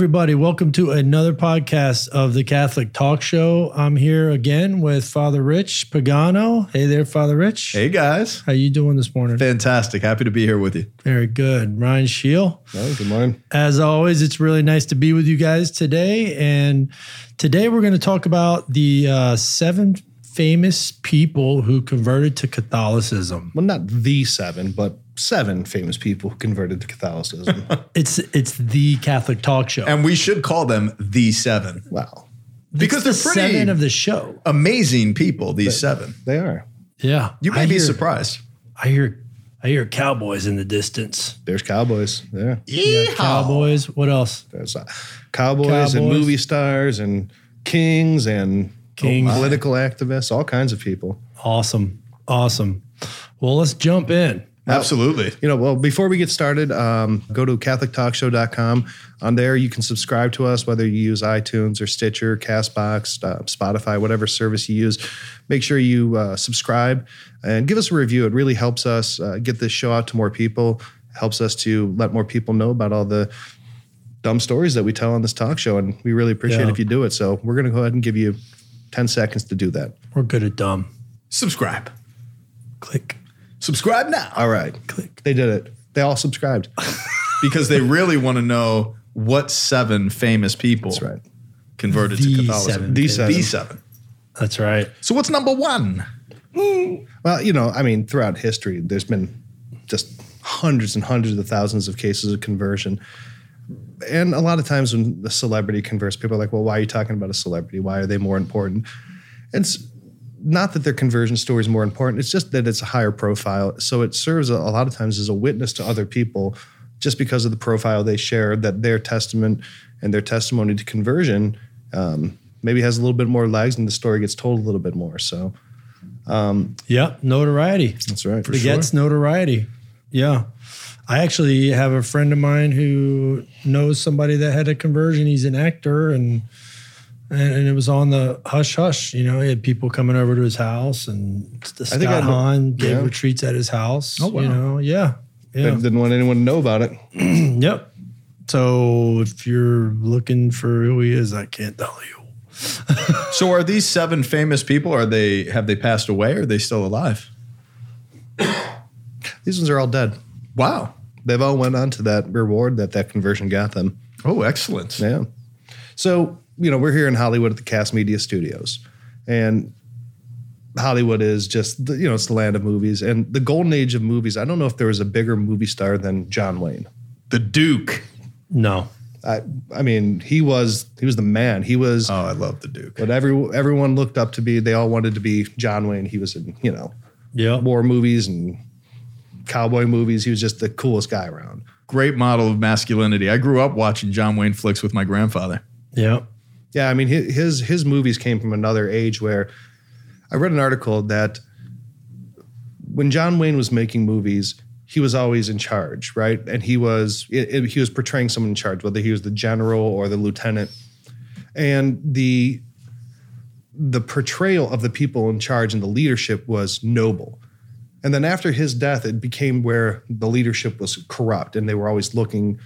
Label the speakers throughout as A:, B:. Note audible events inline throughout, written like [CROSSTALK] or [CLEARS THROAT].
A: Hello, everybody. Welcome to another podcast of the Catholic Talk Show. I'm here again with Father Rich Pagano. Hey there, Father Rich.
B: Hey guys,
A: How you doing this morning?
B: fantastic! Happy to be here with you.
A: Very good. Ryan Scheel.
C: Oh, good morning.
A: As always, it's really nice to be with you guys today. And today we're going to talk about the uh, seven famous people who converted to Catholicism.
C: Well, not the seven, but seven famous people who converted to Catholicism. [LAUGHS]
A: It's it's the Catholic Talk Show.
B: And we should call them the seven
C: wow,
B: because
A: It's
B: they're
A: the
B: pretty
A: seven of the show.
B: amazing people. These seven,
C: they are.
A: Yeah,
B: you may
A: I
B: be
A: hear-
B: surprised.
A: I hear I hear cowboys in the distance.
C: There's cowboys. Yeah,
A: Yeah, cowboys. What else?
C: there's uh, cowboys, and movie stars and kings and
A: Kings.
C: political activists, all kinds of people.
A: Awesome. Awesome. Well, let's jump in.
B: Absolutely.
C: You know, well, before we get started, um, go to CatholicTalkShow.com. On there, you can subscribe to us, whether you use iTunes or Stitcher, Castbox, uh, Spotify, whatever service you use. Make sure you uh, subscribe and give us a review. It really helps us uh, get this show out to more people, helps us to let more people know about all the dumb stories that we tell on this talk show. And we really appreciate
A: Yeah.
C: if you do it. So we're going to go ahead and give you 10 seconds to do that.
A: We're good at dumb.
B: Subscribe.
A: Click.
B: Subscribe now
C: All right.
A: Click.
C: They did it. They all subscribed.
B: because they really want to know what seven famous people
C: That's right.
B: converted
A: The
B: to Catholicism.
A: seven.
C: The seven.
B: The seven.
A: That's right.
B: So what's number one?
C: Well, you know, I mean, throughout history, there's been just hundreds and hundreds of thousands of cases of conversion. And a lot of times when the celebrity converts, people are like, well, why are you talking about a celebrity? Why are they more important? And it's not that their conversion story is more important, it's just that it's a higher profile. So it serves a, a lot of times as a witness to other people just because of the profile they share, that their testament and their testimony to conversion um, maybe has a little bit more legs and the story gets told a little bit more. So
A: Yep. Notoriety.
C: that's right.
A: Begets notoriety. Yeah. I actually have a friend of mine who knows somebody that had a conversion. He's an actor and and, and it was on the hush hush. You know, he had people coming over to his house and the
C: I think I
A: Scott Hahn gave
C: yeah.
A: retreats at his house.
B: Oh, wow.
A: You know, yeah.
C: I
A: Yeah.
C: didn't want anyone to know about it. [CLEARS THROAT]
A: Yep. So if you're looking for who he is, I can't tell you. [LAUGHS]
B: So are these seven famous people? Are they have they passed away? Or are they still alive? [COUGHS]
C: These ones are all dead.
B: Wow.
C: They've all went on to that reward that that conversion got them.
B: Oh, excellent.
C: Yeah. So you know we're here in Hollywood at the Cast Media Studios, and Hollywood is just the, you know it's the land of movies and the golden age of movies. I don't know if there was a bigger movie star than John Wayne.
B: The Duke.
A: No.
C: I I mean he was he was the man. He was
B: Oh, I love the Duke.
C: But every everyone looked up to be. They all wanted to be John Wayne. He was in you know
A: Yep.
C: war movies and cowboy movies. He was just the coolest guy around.
B: Great model of masculinity. I grew up watching John Wayne flicks with my grandfather.
A: Yep.
C: Yeah, I mean his his movies came from another age where I read an article that when John Wayne was making movies, he was always in charge, right? And he was it, it- he was portraying someone in charge, whether he was the general or the lieutenant. And the the portrayal of the people in charge and the leadership was noble. And then after his death, it became where the leadership was corrupt and they were always looking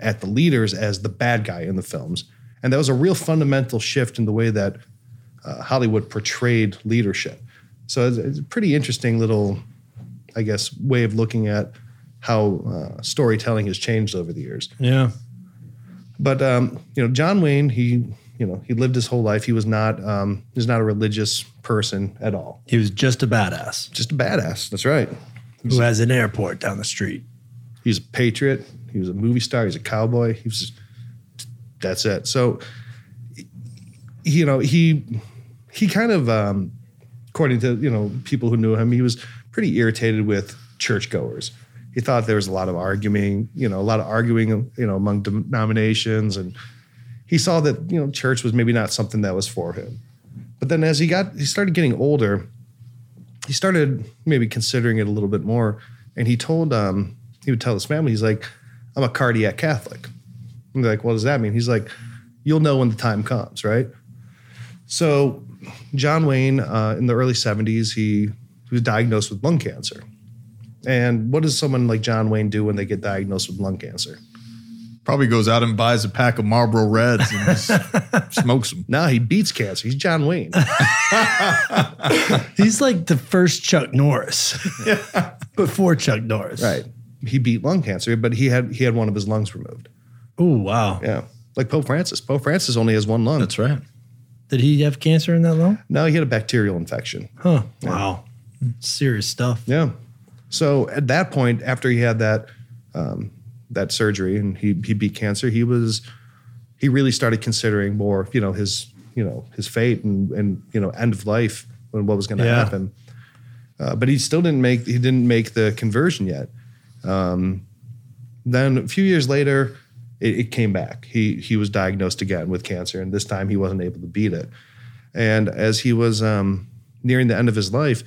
C: at the leaders as the bad guy in the films. And that was a real fundamental shift in the way that uh, Hollywood portrayed leadership. So it's, it's a pretty interesting little, I guess, way of looking at how uh, storytelling has changed over the years.
A: Yeah.
C: But um, you know, John Wayne, he you know he lived his whole life. He was not um, he was not a religious person at all.
A: He was just a badass
C: Just a badass. That's right.
A: who has an airport down the street.
C: He's a patriot. He was a movie star. He's a cowboy. He was. That's it. So, you know, he he kind of, um, according to you know people who knew him, he was pretty irritated with churchgoers. He thought there was a lot of arguing, you know, a lot of arguing, you know, among denominations, and he saw that you know church was maybe not something that was for him. But then as he got, he started getting older, he started maybe considering it a little bit more, and he told, um, he would tell his family, he's like, I'm a cardiac Catholic. And they're like, what does that mean? He's like, you'll know when the time comes, right? So John Wayne, uh, in the early 70s, he, he was diagnosed with lung cancer. And what does someone like John Wayne do when they get diagnosed with lung cancer?
B: Probably goes out and buys a pack of Marlboro Reds and [LAUGHS] smokes them.
C: Now he beats cancer. He's John Wayne. [LAUGHS]
A: He's like the first Chuck Norris [LAUGHS] before Chuck Norris.
C: right. He beat lung cancer, but he had he had one of his lungs removed.
A: Oh wow.
C: Yeah. Like Pope Francis. Pope Francis only has one lung.
B: That's right.
A: Did he have cancer in that lung?
C: no, he had a bacterial infection.
A: Huh. Wow. Serious stuff.
C: Yeah. So at that point, after he had that um, that surgery and he he beat cancer, he was he really started considering more, you know, his you know his fate and and you know end of life and what was going to
A: Yeah.
C: happen. Uh, but he still didn't make he didn't make the conversion yet. Um, then a few years later, it, it came back. He he was diagnosed again with cancer, and this time he wasn't able to beat it. And as he was um, nearing the end of his life,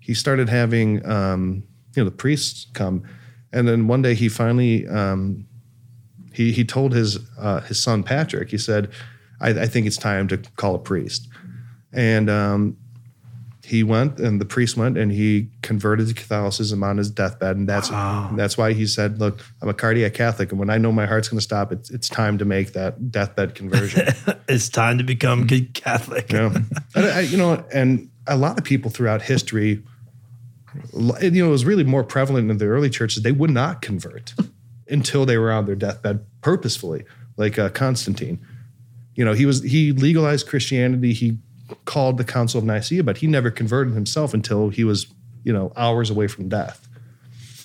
C: he started having um, you know the priests come, and then one day he finally um, he he told his uh, his son Patrick. He said, I, "I think it's time to call a priest," and um, he went, and the priest went, and he converted to Catholicism on his deathbed, and that's
A: Wow.
C: that's why he said, "Look, I'm a cardiac Catholic, and when I know my heart's going to stop, it's it's time to make that deathbed conversion." [LAUGHS]
A: It's time to become good Catholic.
C: Yeah. [LAUGHS] and I, you know, and a lot of people throughout history, you know, it was really more prevalent in the early churches. They would not convert until they were on their deathbed purposefully, like uh, Constantine. You know, he was he legalized Christianity. He called the Council of Nicaea, but he never converted himself until he was, you know, hours away from death.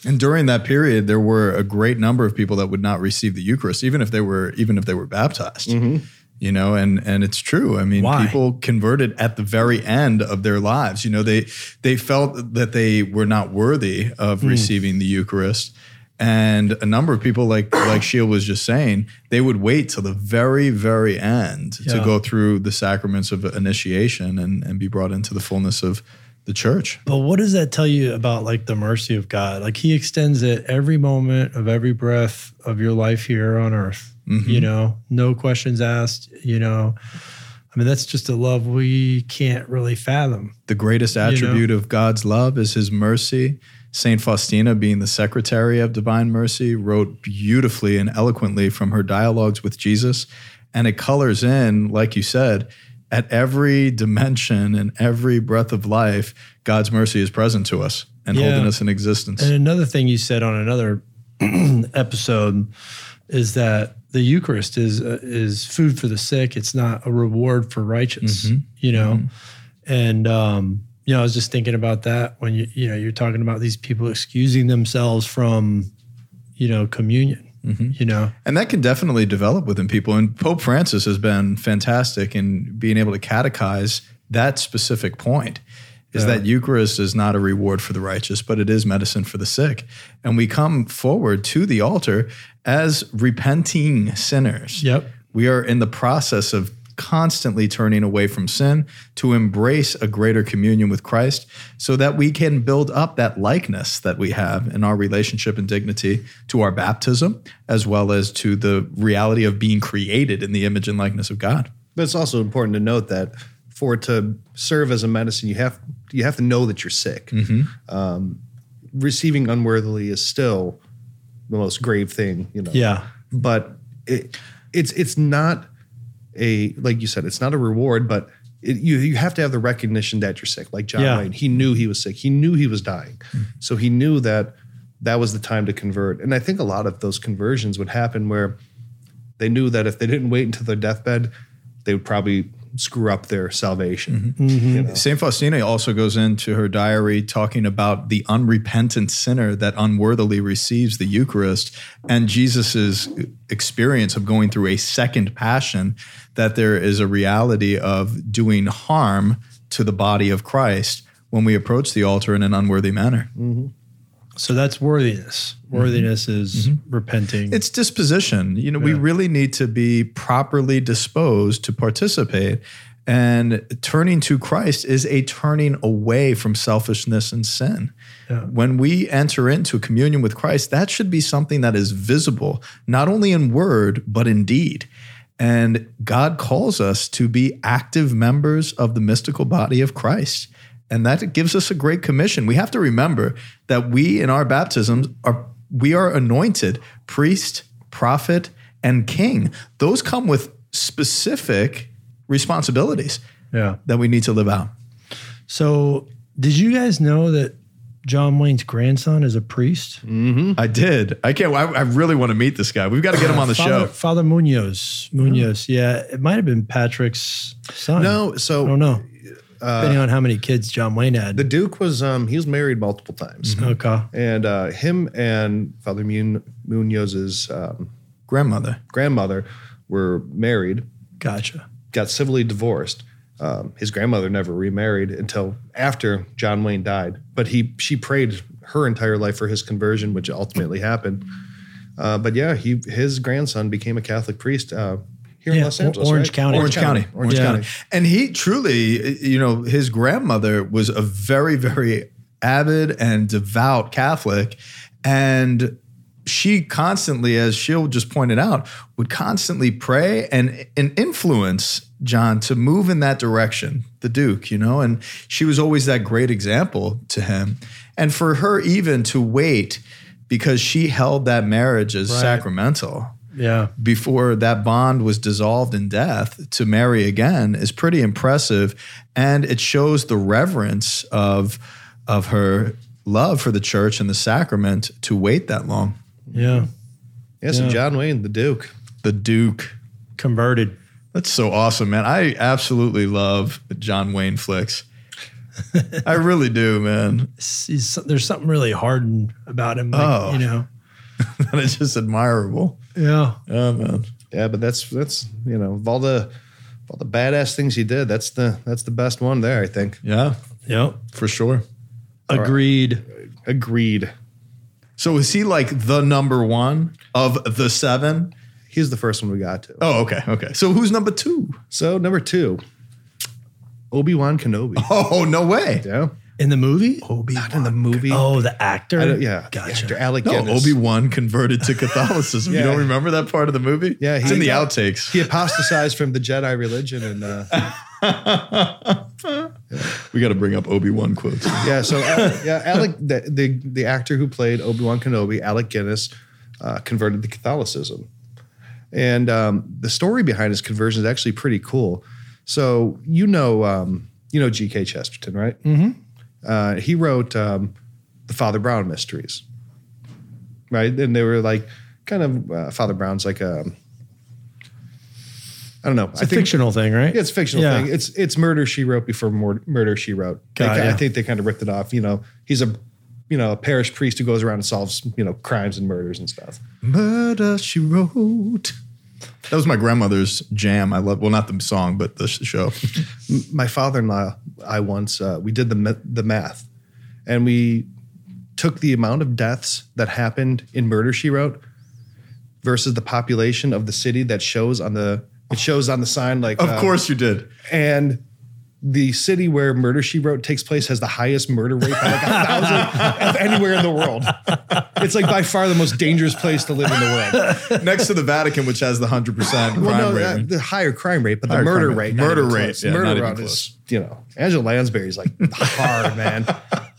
B: And during that period, there were a great number of people that would not receive the Eucharist, even if they were even if they were baptized. Mm-hmm. You know, and and it's true. I mean,
A: Why?
B: people converted at the very end of their lives. You know, they they felt that they were not worthy of hmm. receiving the Eucharist. And a number of people, like [CLEARS THROAT] like Scheel was just saying, they would wait till the very, very end to go through the sacraments of initiation and, and be brought into the fullness of the church.
A: But what does that tell you about like the mercy of God? Like he extends it every moment of every breath of your life here on earth. Mm-hmm. You know, no questions asked, you know. I mean, that's just a love we can't really fathom.
B: The greatest
A: know?
B: attribute of God's love is his mercy. Saint Faustina, being the secretary of divine mercy, wrote beautifully and eloquently from her dialogues with Jesus. And it colors in, like you said, at every dimension and every breath of life, God's mercy is present to us and
A: Yeah.
B: holding us in existence.
A: And another thing you said on another [CLEARS THROAT] episode is that the Eucharist is uh, is food for the sick. It's not a reward for righteous. You know, and um, you know, I was just thinking about that when you you know you're talking about these people excusing themselves from you know communion. Mm-hmm. You know,
B: And that can definitely develop within people. And Pope Francis has been fantastic in being able to catechize that specific point is that Eucharist is not a reward for the righteous, but it is medicine for the sick. And we come forward to the altar as repenting sinners.
A: Yep.
B: We are in the process of constantly turning away from sin to embrace a greater communion with Christ so that we can build up that likeness that we have in our relationship and dignity to our baptism, as well as to the reality of being created in the image and likeness of God.
C: But it's also important to note that for it to serve as a medicine, you have you have to know that you're sick. Um, receiving unworthily is still the most grave thing, you know.
A: yeah,
C: But it, it's it's not a like you said, it's not a reward, but it, you you have to have the recognition that you're sick. Like John
A: Yeah.
C: Wayne, he knew he was sick. He knew he was dying, hmm. so he knew that that was the time to convert. And I think a lot of those conversions would happen where they knew that if they didn't wait until their deathbed, they would probably screw up their salvation. Mm-hmm. You mm-hmm. know?
B: St. Faustina also goes into her diary talking about the unrepentant sinner that unworthily receives the Eucharist and Jesus's experience of going through a second passion, that there is a reality of doing harm to the body of Christ when we approach the altar in an unworthy manner. Mm-hmm.
A: So that's worthiness. Mm-hmm. Worthiness is mm-hmm. repenting.
B: It's disposition. You know, we really need to be properly disposed to participate. And turning to Christ is a turning away from selfishness and sin.
A: Yeah.
B: When we enter into communion with Christ, that should be something that is visible, not only in word, but in deed. And God calls us to be active members of the mystical body of Christ. And that gives us a great commission. We have to remember that we in our baptisms are we are anointed priest, prophet, and king. Those come with specific responsibilities
A: Yeah.
B: that we need to live out.
A: So, did you guys know that John Wayne's grandson is a priest? Mm-hmm.
B: I did. I can't. I, I really want to meet this guy. We've got to get him on the
A: Father,
B: show.
A: Father Munoz. Munoz. Yeah, it might have been Patrick's son.
C: No, so
A: I
C: so
A: don't know. Depending on how many kids John Wayne had.
C: the Duke was um he was married multiple times,
A: okay.
C: and uh, him and Father Mun- Munoz's um,
B: Grandmother.
C: grandmother were married,
A: Gotcha.
C: got civilly divorced. Um, his grandmother never remarried until after John Wayne died, but he she prayed her entire life for his conversion, which ultimately happened. Uh, but yeah, he his grandson became a Catholic priest uh, here in
A: Yeah,
C: Los
A: Or-
C: Angeles,
A: Orange
C: right?
A: County.
B: Orange County. Orange
A: Yeah.
B: County. And he truly, you know, his grandmother was a very, very avid and devout Catholic. And she constantly, as Scheel just pointed out, would constantly pray and, and influence John to move in that direction, the Duke, you know, and she was always that great example to him. And for her even to wait because she held that marriage as
A: Right.
B: sacramental
A: Yeah.
B: before that bond was dissolved in death to marry again is pretty impressive and it shows the reverence of of her love for the church and the sacrament to wait that long
A: Yeah.
C: Yeah, so John Wayne, the Duke.
B: the duke
A: Converted.
B: that's so awesome man i absolutely love john wayne flicks [LAUGHS] i really do man
A: he's- there's something really hardened about him. Like,
B: Oh.
A: You know. [LAUGHS]
B: that is just admirable
A: Yeah.
B: yeah man
C: Yeah, but that's that's you know of all the of all the badass things he did, that's the that's the best one there. I think.
B: yeah
A: Yep.
B: for sure
A: Agreed.
C: Agreed.
B: so is he like the number one of the seven
C: He's the first one we got to.
B: oh okay okay so who's number two
C: So number two, Obi Wan Kenobi. [LAUGHS]
B: Oh, no way.
C: Yeah,
A: In the movie?
C: Obi Not in the movie.
A: Oh, the actor.
C: I don't- yeah,
A: Gotcha.
C: Actor Alec
B: No,
C: Guinness.
B: Obi Wan converted to Catholicism. You [LAUGHS] don't remember that part of the movie?
C: Yeah,
B: it's
C: he-
B: in the outtakes.
C: He apostatized from the Jedi religion, and uh, [LAUGHS]
B: we got to bring up Obi Wan quotes.
C: yeah. So uh, yeah, Alec, the, the the actor who played Obi Wan Kenobi, Alec Guinness, uh, converted to Catholicism, and um, the story behind his conversion is actually pretty cool. So you know, um, you know G.K. Chesterton, right? Mm-hmm. Uh, he wrote um, the Father Brown mysteries, right? And they were like kind of uh, Father Brown's like a I don't know.
A: It's a fictional thing, right?
C: Yeah, it's a fictional
A: Yeah.
C: thing. It's it's murder she wrote before Mur- murder she wrote. They
A: Got
C: ki- I think they kind of ripped it off. You know, he's a you know a parish priest who goes around and solves you know crimes and murders and stuff.
B: Murder, she wrote. That was my grandmother's jam. I love, well, not the song, but the show. [LAUGHS]
C: My father-in-law, I once uh, we did the the math, and we took the amount of deaths that happened in Murder She Wrote versus the population of the city that shows on the it shows on the sign like
B: Of
C: uh,
B: course you did.
C: and the city where Murder She Wrote takes place has the highest murder rate by like a thousand [LAUGHS] of anywhere in the world. It's like by far the most dangerous place to live in the world.
B: Next to the Vatican, which has the 100% crime
C: Well, no,
B: rate.
C: the higher crime rate, but
B: Higher
C: the murder
B: crime
C: rate,
B: rate.
C: not
B: Murder
C: even
B: rate,
C: close.
B: yeah, not
C: murder
B: even
C: rate
B: close.
C: is you know Angela Lansbury's like hard man.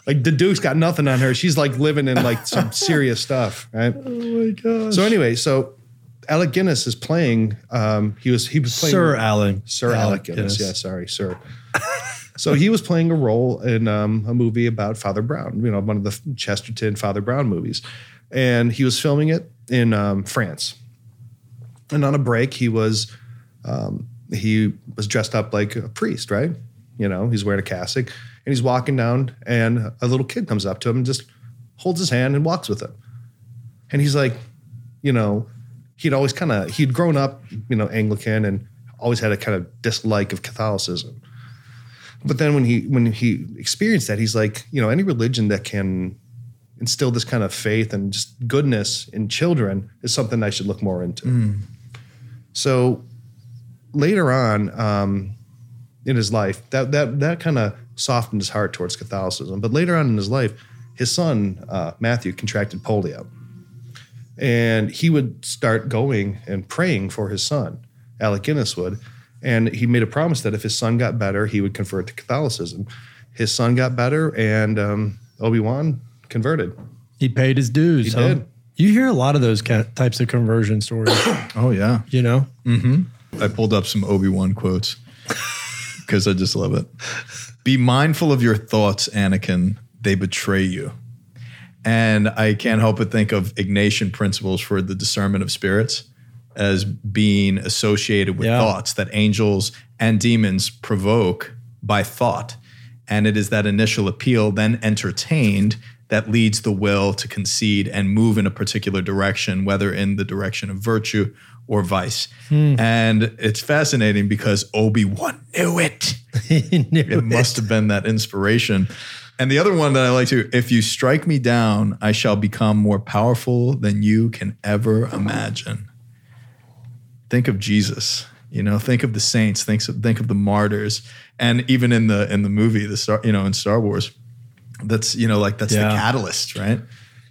C: Like the Duke's got nothing on her. She's like living in like some [LAUGHS] serious stuff, right?
A: Oh my gosh.
C: So anyway, so Alec Guinness is playing. Um, he was he was playing
A: Sir Allen.
C: Sir Alec Guinness. Yeah, sorry, sir. [LAUGHS] so he was playing a role in um, a movie about Father Brown, you know, one of the Chesterton Father Brown movies. And he was filming it in um, France. And on a break, he was um, he was dressed up like a priest, right? You know, he's wearing a cassock and he's walking down, and a little kid comes up to him and just holds his hand and walks with him. And he's like, you know, he'd always kind of he'd grown up, you know, Anglican and always had a kind of dislike of Catholicism. But then when he when he experienced that, he's like, you know, any religion that can instill this kind of faith and just goodness in children is something I should look more into. So later on um, in his life, that that that kind of softened his heart towards Catholicism. But later on in his life, his son uh, Matthew contracted polio, and he would start going and praying for his son. Alec Guinness would, and he made a promise that if his son got better, he would convert to Catholicism. His son got better, and um, Obi Wan converted.
A: He paid his dues.
C: He
A: huh?
C: did.
A: You hear a lot of those ca- types of conversion stories, [COUGHS]
B: Oh yeah.
A: you know?
B: I pulled up some Obi Wan quotes [LAUGHS] because I just love it. Be mindful of your thoughts, Anakin. They betray you. And I can't help but think of Ignatian principles for the discernment of spirits as being associated with
A: Yeah.
B: thoughts that angels and demons provoke by thought. And it is that initial appeal, then entertained, that leads the will to concede and move in a particular direction, whether in the direction of virtue or vice. And it's fascinating because Obi Wan knew it. [LAUGHS] It must have been that inspiration. And the other one that I like to if you strike me down, I shall become more powerful than you can ever imagine. Think of Jesus, you know, think of the saints, think of, think of the martyrs. And even in the in the movie, the star, you know, in Star Wars, that's you know, like that's
A: Yeah.
B: the catalyst, right?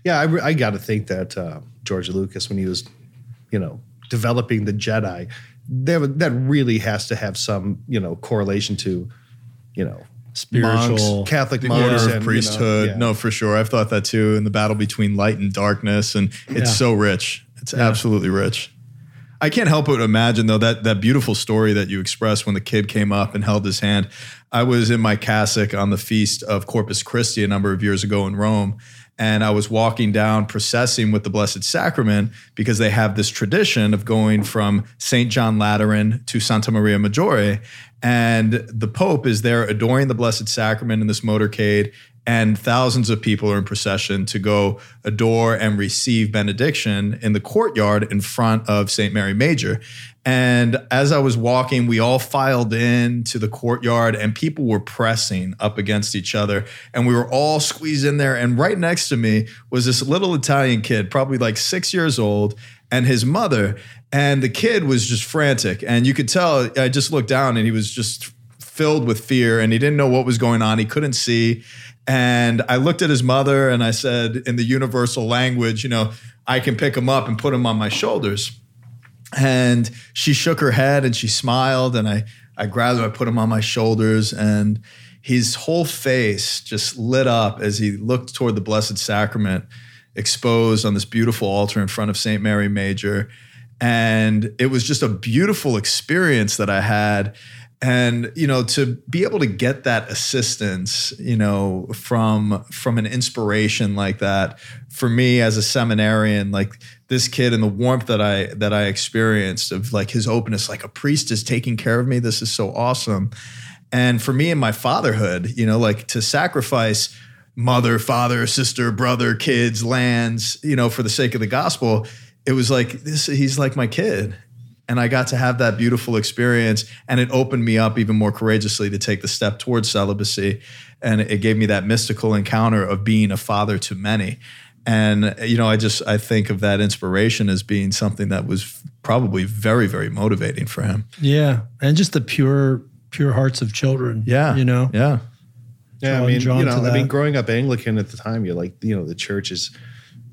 C: Yeah, I, I got to think that uh, George Lucas, when he was, you know, developing the Jedi, there, that really has to have some, you know, correlation to, you know,
A: Spiritual.
C: monks, Catholic monks,
B: order
C: and,
B: of
C: you know,
B: priesthood.
C: yeah.
B: No, for sure. I've thought that too. In the battle between light and darkness, and it's
A: Yeah.
B: so rich. It's absolutely rich. I can't help but imagine though that that beautiful story that you expressed when the kid came up and held his hand. I was in my cassock on the feast of Corpus Christi a number of years ago in Rome, and I was walking down processing with the Blessed Sacrament because they have this tradition of going from St. John Lateran to Santa Maria Maggiore. And the Pope is there adoring the Blessed Sacrament in this motorcade, and thousands of people are in procession to go adore and receive benediction in the courtyard in front of St. Mary Major. And as I was walking, we all filed in to the courtyard and people were pressing up against each other. And we were all squeezed in there. And right next to me was this little Italian kid, probably like six years old, and his mother. And the kid was just frantic. And you could tell, I just looked down and he was just filled with fear and he didn't know what was going on. He couldn't see. And I looked at his mother and I said, in the universal language, you know, I can pick him up and put him on my shoulders. And she shook her head and she smiled. And I, I grabbed him, I put him on my shoulders, and his whole face just lit up as he looked toward the Blessed Sacrament exposed on this beautiful altar in front of St. Mary Major. And it was just a beautiful experience that I had. And you know, to be able to get that assistance, you know, from from an inspiration like that, for me as a seminarian, like this kid and the warmth that I that I experienced of like his openness, like a priest is taking care of me. This is so awesome. And for me and my fatherhood, you know, like to sacrifice mother, father, sister, brother, kids, lands, you know, for the sake of the gospel, it was like this, he's like my kid. And I got to have that beautiful experience, and it opened me up even more courageously to take the step towards celibacy. And it gave me that mystical encounter of being a father to many. And you know, I just I think of that inspiration as being something that was probably very, very motivating for him.
A: Yeah. And just the pure, pure hearts of children.
B: Yeah,
A: You know?
B: yeah,
C: Yeah, I mean, you know, I mean, growing up Anglican at the time, you're like, you know, the church is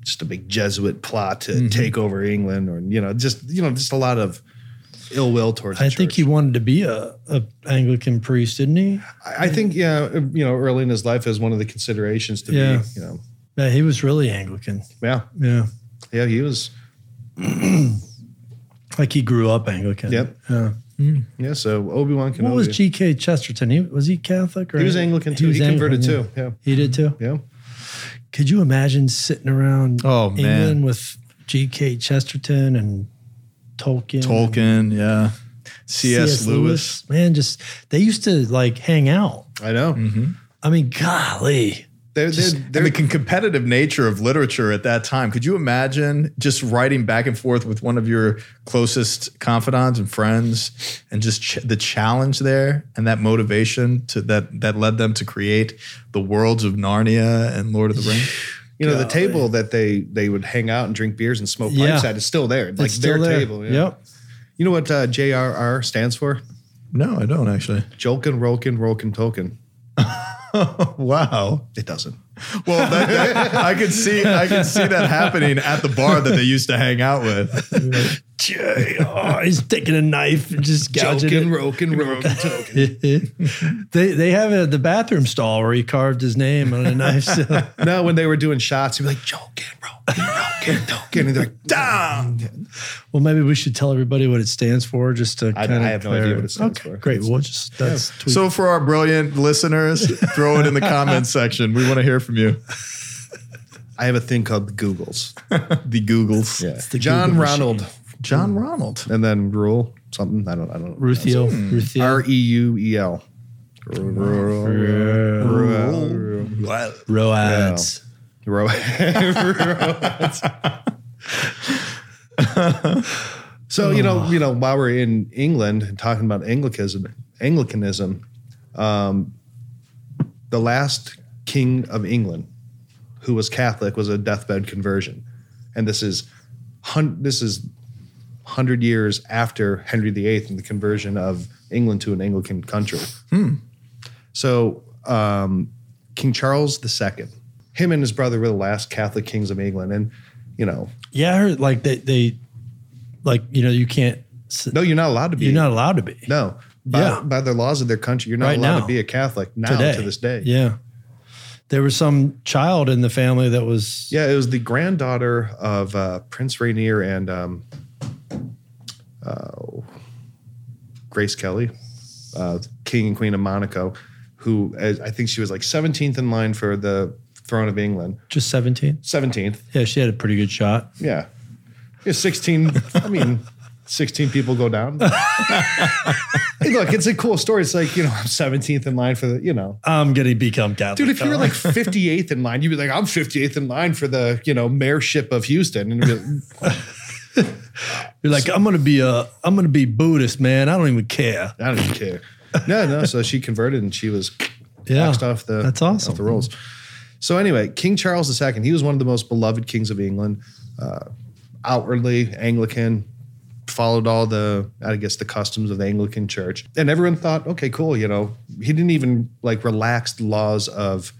C: just a big Jesuit plot to
A: Mm-hmm.
C: take over England, or you know, just you know, just a lot of ill will towards. The
A: I think he wanted to be a, a Anglican priest, didn't he?
C: I I think, yeah, you know, early in his life as one of the considerations to
A: Yeah.
C: be, you know,
A: Yeah, he was really Anglican.
C: yeah,
A: Yeah.
C: yeah, he was, [CLEARS THROAT]
A: Like he grew up Anglican.
C: Yep.
A: Yeah.
C: yeah. So Obi Wan Kenobi.
A: What was G.K. Chesterton? He was he Catholic or
C: He was Anglican too. He,
A: was
C: converted
A: Anglican,
C: too. Yeah,
A: He did too.
C: yeah.
A: Could you imagine sitting around
B: Oh, man.
A: England with G.K. Chesterton and Tolkien?
B: Tolkien, yeah, C.S. Lewis.
A: Man, just they used to like hang out.
C: I know.
B: Mm-hmm.
A: I mean, golly.
C: They're, they're,
B: and
C: they're
B: the competitive nature of literature at that time. Could you imagine just writing back and forth with one of your closest confidants and friends, and just ch- the challenge there and that motivation to that that led them to create the worlds of Narnia and Lord of the Rings?
C: you know, the
A: golly.
C: table that they they would hang out and drink beers and smoke
A: Yeah.
C: pipes at is still there. Like
A: It's still
C: their
A: there.
C: table. Yeah.
A: Yep.
C: You know what uh, JRR stands for?
B: No, I don't actually.
C: Jolkin, Rolkin, Rolkin, Tolkien. [LAUGHS] [LAUGHS]
B: wow.
C: It doesn't.
B: Well, that, that- I could see I could see that happening at the bar that they used to hang out with. [LAUGHS]
A: Jay, oh, he's taking a knife and just gouging
C: Jolkin,
A: it.
C: Rolkin, Rolkin, Tolkien. [LAUGHS]
A: they they have a, the bathroom stall where he carved his name on a knife. So. [LAUGHS]
C: no, when they were doing shots, he'd be like, Jolkin, Rolkin, Rolkin. Getting they're like, down.
A: Well, maybe we should tell everybody what it stands for, just to
C: I-
A: kind of.
C: I have no idea what it stands for.
A: Great. We'll just that's tweet.
B: So for our brilliant listeners, throw it in the comments section. We want to hear from you.
C: I have a thing called the Googles. [LAUGHS]
B: The Googles.
C: Yeah.
A: the
C: John
A: Google
C: Ronald.
B: John Ronald.
C: And then Rule something. I don't I don't know.
A: Ruthio. Ruthio.
C: R E U E L.
A: Roads.
C: Ro- [LAUGHS] so you know, you know, while we're in England and talking about Anglicanism, Anglicanism, um, the last king of England who was Catholic was a deathbed conversion, and this is hun- this is hundred years after Henry VIII and the conversion of England to an Anglican country. So um, King Charles II, him and his brother were the last Catholic kings of England, and you know,
A: Yeah, I heard like they they like you know you can't.
C: no, you're not allowed to be.
A: You're not allowed to be
C: No, by,
A: Yeah.
C: by the laws of their country, you're not
A: Right
C: allowed
A: now.
C: to be a Catholic now
A: today
C: to this day.
A: Yeah, there was some child in the family that was.
C: Yeah, it was the granddaughter of uh, Prince Rainier and um, Grace Kelly, uh, King and Queen of Monaco, who uh, I think she was like 17th in line for the throne of England.
A: Just seventeen.
C: 17th,
A: Yeah, she had a pretty good shot.
C: yeah. Yeah, 16, I mean, 16 people go down. [LAUGHS] hey, look, it's a cool story. It's like, you know, I'm 17th in line for the, you know,
A: I'm gonna become Catholic.
C: Dude, if you were like 58th in line, you'd be like, I'm 58th in line for the, you know, mayorship of Houston. And like,
A: you're like, I'm gonna be a, I'm gonna be Buddhist, man. I don't even care.
C: I don't even care. No, no. So she converted and she was
A: Yeah,
C: off the
A: that's awesome.
C: off the rolls. So anyway, King Charles II, he was one of the most beloved kings of England. Uh, outwardly Anglican, followed all the, I guess, the customs of the Anglican Church, and everyone thought, okay, cool. You know, he didn't even like relax the laws of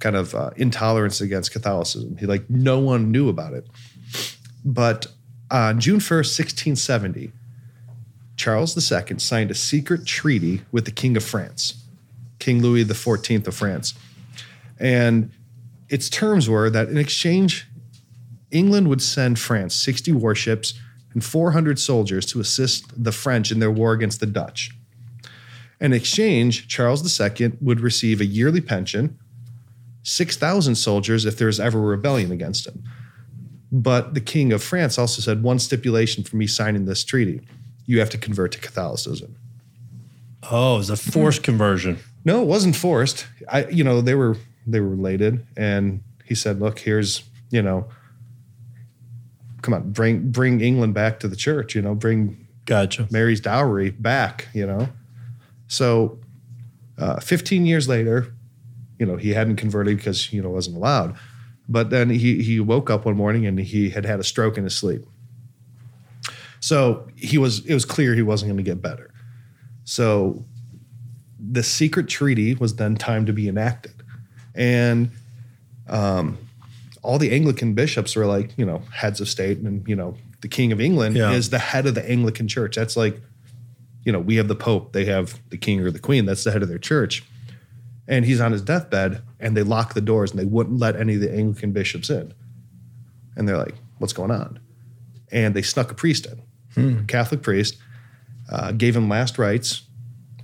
C: kind of uh, intolerance against Catholicism. He like no one knew about it. But on June 1st, 1670, Charles II signed a secret treaty with the King of France, King Louis XIV of France. And its terms were that in exchange, England would send France 60 warships and 400 soldiers to assist the French in their war against the Dutch. In exchange, Charles II would receive a yearly pension, 6,000 soldiers if there was ever a rebellion against him. But the King of France also said one stipulation for me signing this treaty you have to convert to Catholicism.
A: Oh, it was a forced conversion.
C: No, it wasn't forced. I, you know, they were they were related, and he said, "Look, here's, you know, come on, bring bring England back to the church. You know, bring
A: Gotcha.
C: Mary's dowry back. You know." So, uh, 15 years later, you know, he hadn't converted because you know wasn't allowed. But then he he woke up one morning and he had had a stroke in his sleep. So he was it was clear he wasn't going to get better. So the secret treaty was then time to be enacted. And um, all the Anglican bishops were like, you know, heads of state, and you know, the King of England
A: Yeah.
C: is the head of the Anglican Church. That's like, you know, we have the Pope, they have the King or the Queen. That's the head of their church. And he's on his deathbed, and they lock the doors, and they wouldn't let any of the Anglican bishops in. And they're like, "What's going on?" And they snuck a priest in, a Catholic priest, uh, gave him last rites,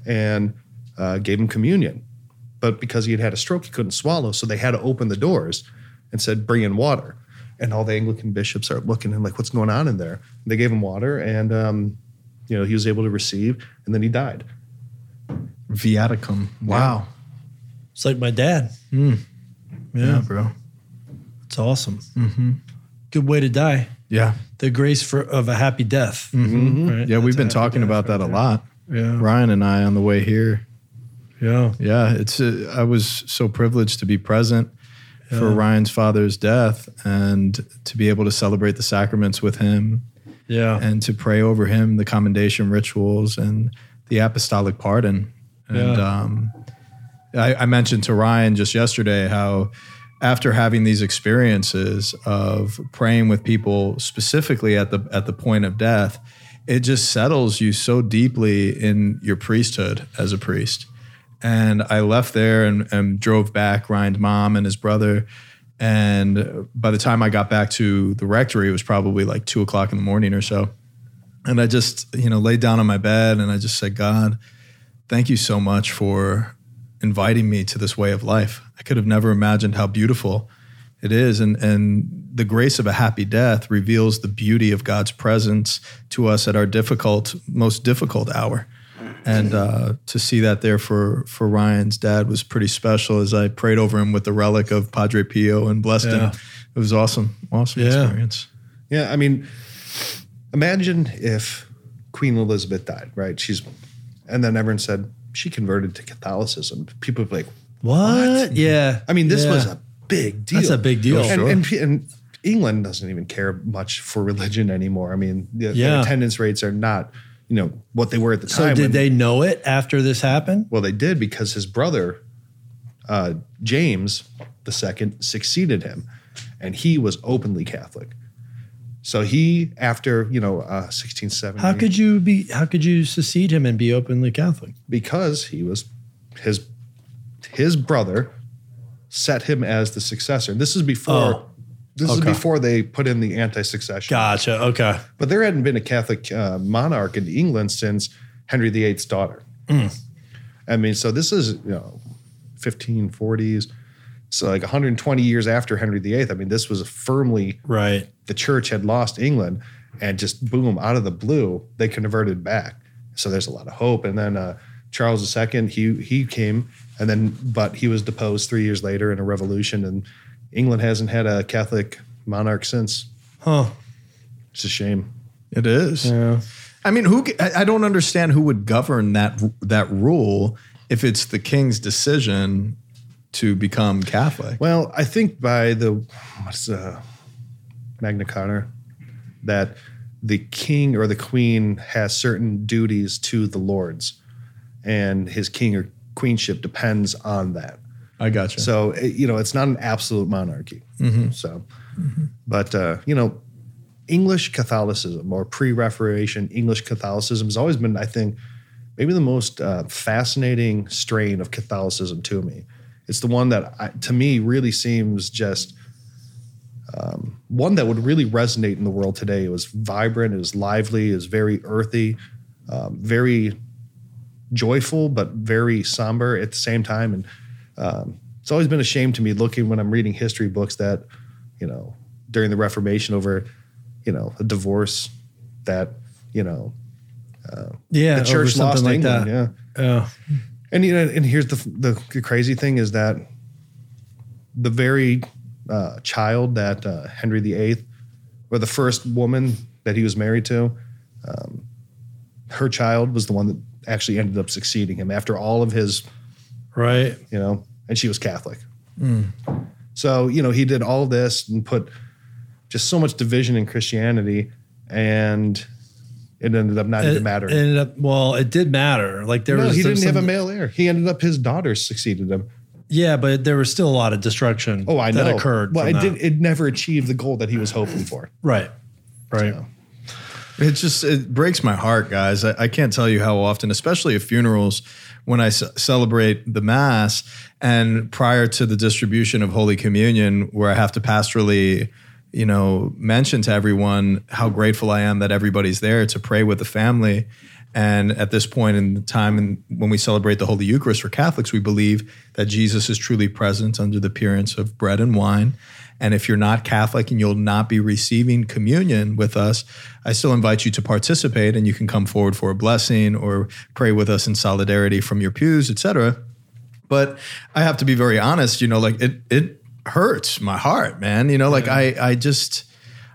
C: and uh, gave him communion. But because he had had a stroke, he couldn't swallow. So they had to open the doors and said, bring in water. And all the Anglican bishops are looking and like, what's going on in there? And they gave him water and, um, you know, he was able to receive and then he died.
B: Viaticum. Wow.
A: It's like my dad.
B: Yeah,
A: Yeah,
B: bro.
A: it's awesome. Mm-hmm. Good way to die.
B: Yeah.
A: The grace for of a happy death. Right?
B: Mm-hmm. Yeah, we've been talking about
A: right
B: that a lot.
A: Yeah,
B: Ryan and I on the way here.
A: yeah.
B: Yeah, it's uh, I was so privileged to be present for Ryan's father's death and to be able to celebrate the sacraments with him
A: Yeah.
B: and to pray over him, the commendation rituals and the apostolic pardon. And
A: Yeah.
B: um, I, I mentioned to Ryan just yesterday how after having these experiences of praying with people specifically at the at the point of death, it just settles you so deeply in your priesthood as a priest. And I left there and, and drove back Ryan's mom and his brother. And by the time I got back to the rectory, it was probably like two o'clock in the morning or so. And I just, you know, laid down on my bed and I just said, God, thank you so much for inviting me to this way of life. I could have never imagined how beautiful it is. And, and the grace of a happy death reveals the beauty of God's presence to us at our difficult, most difficult hour. And uh, to see that there for, for Ryan's dad was pretty special as I prayed over him with the relic of Padre Pio and blessed
A: Yeah.
B: him. It was awesome. Awesome
A: Yeah.
B: experience.
C: Yeah, I mean, imagine if Queen Elizabeth died, right? She's, and then everyone said she converted to Catholicism. People would be like,
A: What? Yeah.
C: I mean, this
A: Yeah.
C: was a big deal.
A: That's a big deal.
C: and,
B: sure.
C: and, and England doesn't even care much for religion anymore. I mean, the,
A: Yeah.
C: attendance rates are not, you know, what they were at the
A: So
C: time.
A: So did
C: when-
A: they know it after this happened?
C: Well, they did because his brother, uh, James the second, succeeded him, and he was openly Catholic. So he, after you know, uh, sixteen seventy,
A: How could you be? How could you succeed him and be openly Catholic?
C: because he was his his brother set him as the successor. This is before.
A: Oh,
C: this
A: okay.
C: is before they put in the anti-succession.
A: Gotcha. Okay.
C: But there hadn't been a Catholic uh, monarch in England since Henry VIII's daughter.
A: Mm.
C: I mean, so this is you know, 1540s, so like 120 years after Henry VIII. I mean, this was firmly
A: Right.
C: the church had lost England, and just boom, out of the blue, they converted back. So there's a lot of hope. And then uh, Charles II, he he came, and then but he was deposed three years later in a revolution, and England hasn't had a Catholic monarch since.
A: Huh.
C: It's a shame.
B: It is.
A: Yeah.
B: I mean, who? I I don't understand who would govern that that rule if it's the king's decision to become Catholic.
C: Well, I think by the what's uh, Magna Carta that the king or the queen has certain duties to the lords, and his king or queenship depends on that.
B: I got you.
C: So it- you know, it's not an absolute monarchy. So, but uh, you know, English Catholicism or pre-Reformation English Catholicism has always been, I think, maybe the most uh, fascinating strain of Catholicism to me. It's the one that, I, to me, really seems just um, one that would really resonate in the world today. It was vibrant, it was lively, it was very earthy, um, very joyful, but very somber at the same time. And um, it's always been a shame to me looking when I'm reading history books that, you know, during the Reformation over, you know, a divorce that, you know,
A: Yeah.
C: the church lost
A: like
C: England.
A: that.
C: Yeah.
A: Yeah.
C: And you know, and here's the the, the crazy thing is that the very uh, child that uh, Henry VIII, or the first woman that he was married to, um, her child was the one that actually ended up succeeding him after all of his,
A: Right.
C: you know, and she was Catholic. So you know, he did all this and put just so much division in Christianity, and it ended up not even mattering.
A: ended up. Well, it did matter. Like there
C: no,
A: was.
C: he didn't have a male heir. He ended up his daughters succeeded him.
A: Yeah, but there was still a lot of destruction.
C: Oh, I
A: that
C: know.
A: occurred.
C: Well, it did. It never achieved the goal that he was hoping for.
A: Right. Right.
C: So,
B: It just it breaks my heart, guys. I, I can't tell you how often, especially at funerals, when I c- celebrate the mass and prior to the distribution of Holy Communion, where I have to pastorally, you know, mention to everyone how grateful I am that everybody's there to pray with the family. And at this point in the time, and when we celebrate the Holy Eucharist for Catholics, we believe that Jesus is truly present under the appearance of bread and wine. And if you're not Catholic and you'll not be receiving communion with us, I still invite you to participate and you can come forward for a blessing or pray with us in solidarity from your pews, etc. But I have to be very honest, you know, like it it hurts my heart, man. You know, like I I just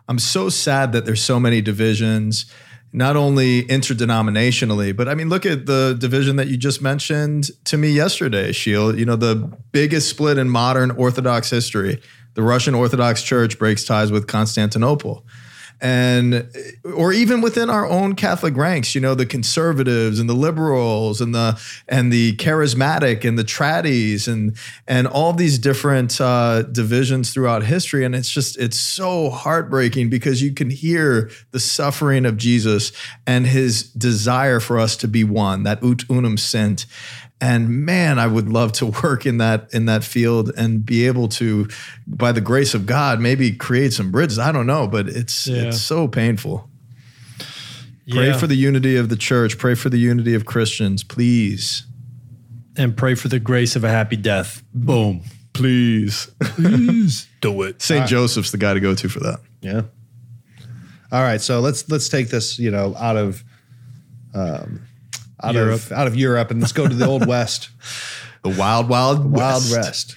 B: I'm so sad that there's so many divisions, not only interdenominationally, but I mean, look at the division that you just mentioned to me yesterday, Scheel. You know, the biggest split in modern Orthodox history. The Russian Orthodox Church breaks ties with Constantinople. And or even within our own Catholic ranks, you know, the conservatives and the liberals and the and the charismatic and the tradies and and all these different uh, divisions throughout history, and it's just it's so heartbreaking because you can hear the suffering of Jesus and his desire for us to be one, that ut unum sint. And man, I would love to [LAUGHS] work in that in that field and be able to, by the grace of God, maybe create some bridges. I don't know, but it's
A: Yeah.
B: it's so painful. Pray
A: Yeah.
B: for the unity of the church. Pray for the unity of Christians, please.
A: and pray for the grace of a happy death. Boom.
B: Please.
A: Please [LAUGHS] do it.
B: St. Joseph's the guy to go to for that.
C: Yeah. All right, so let's let's take this, you know, out of um, out of out of Europe and let's go to the Old [LAUGHS] West,
B: The Wild Wild
C: Wild
B: West.
C: West.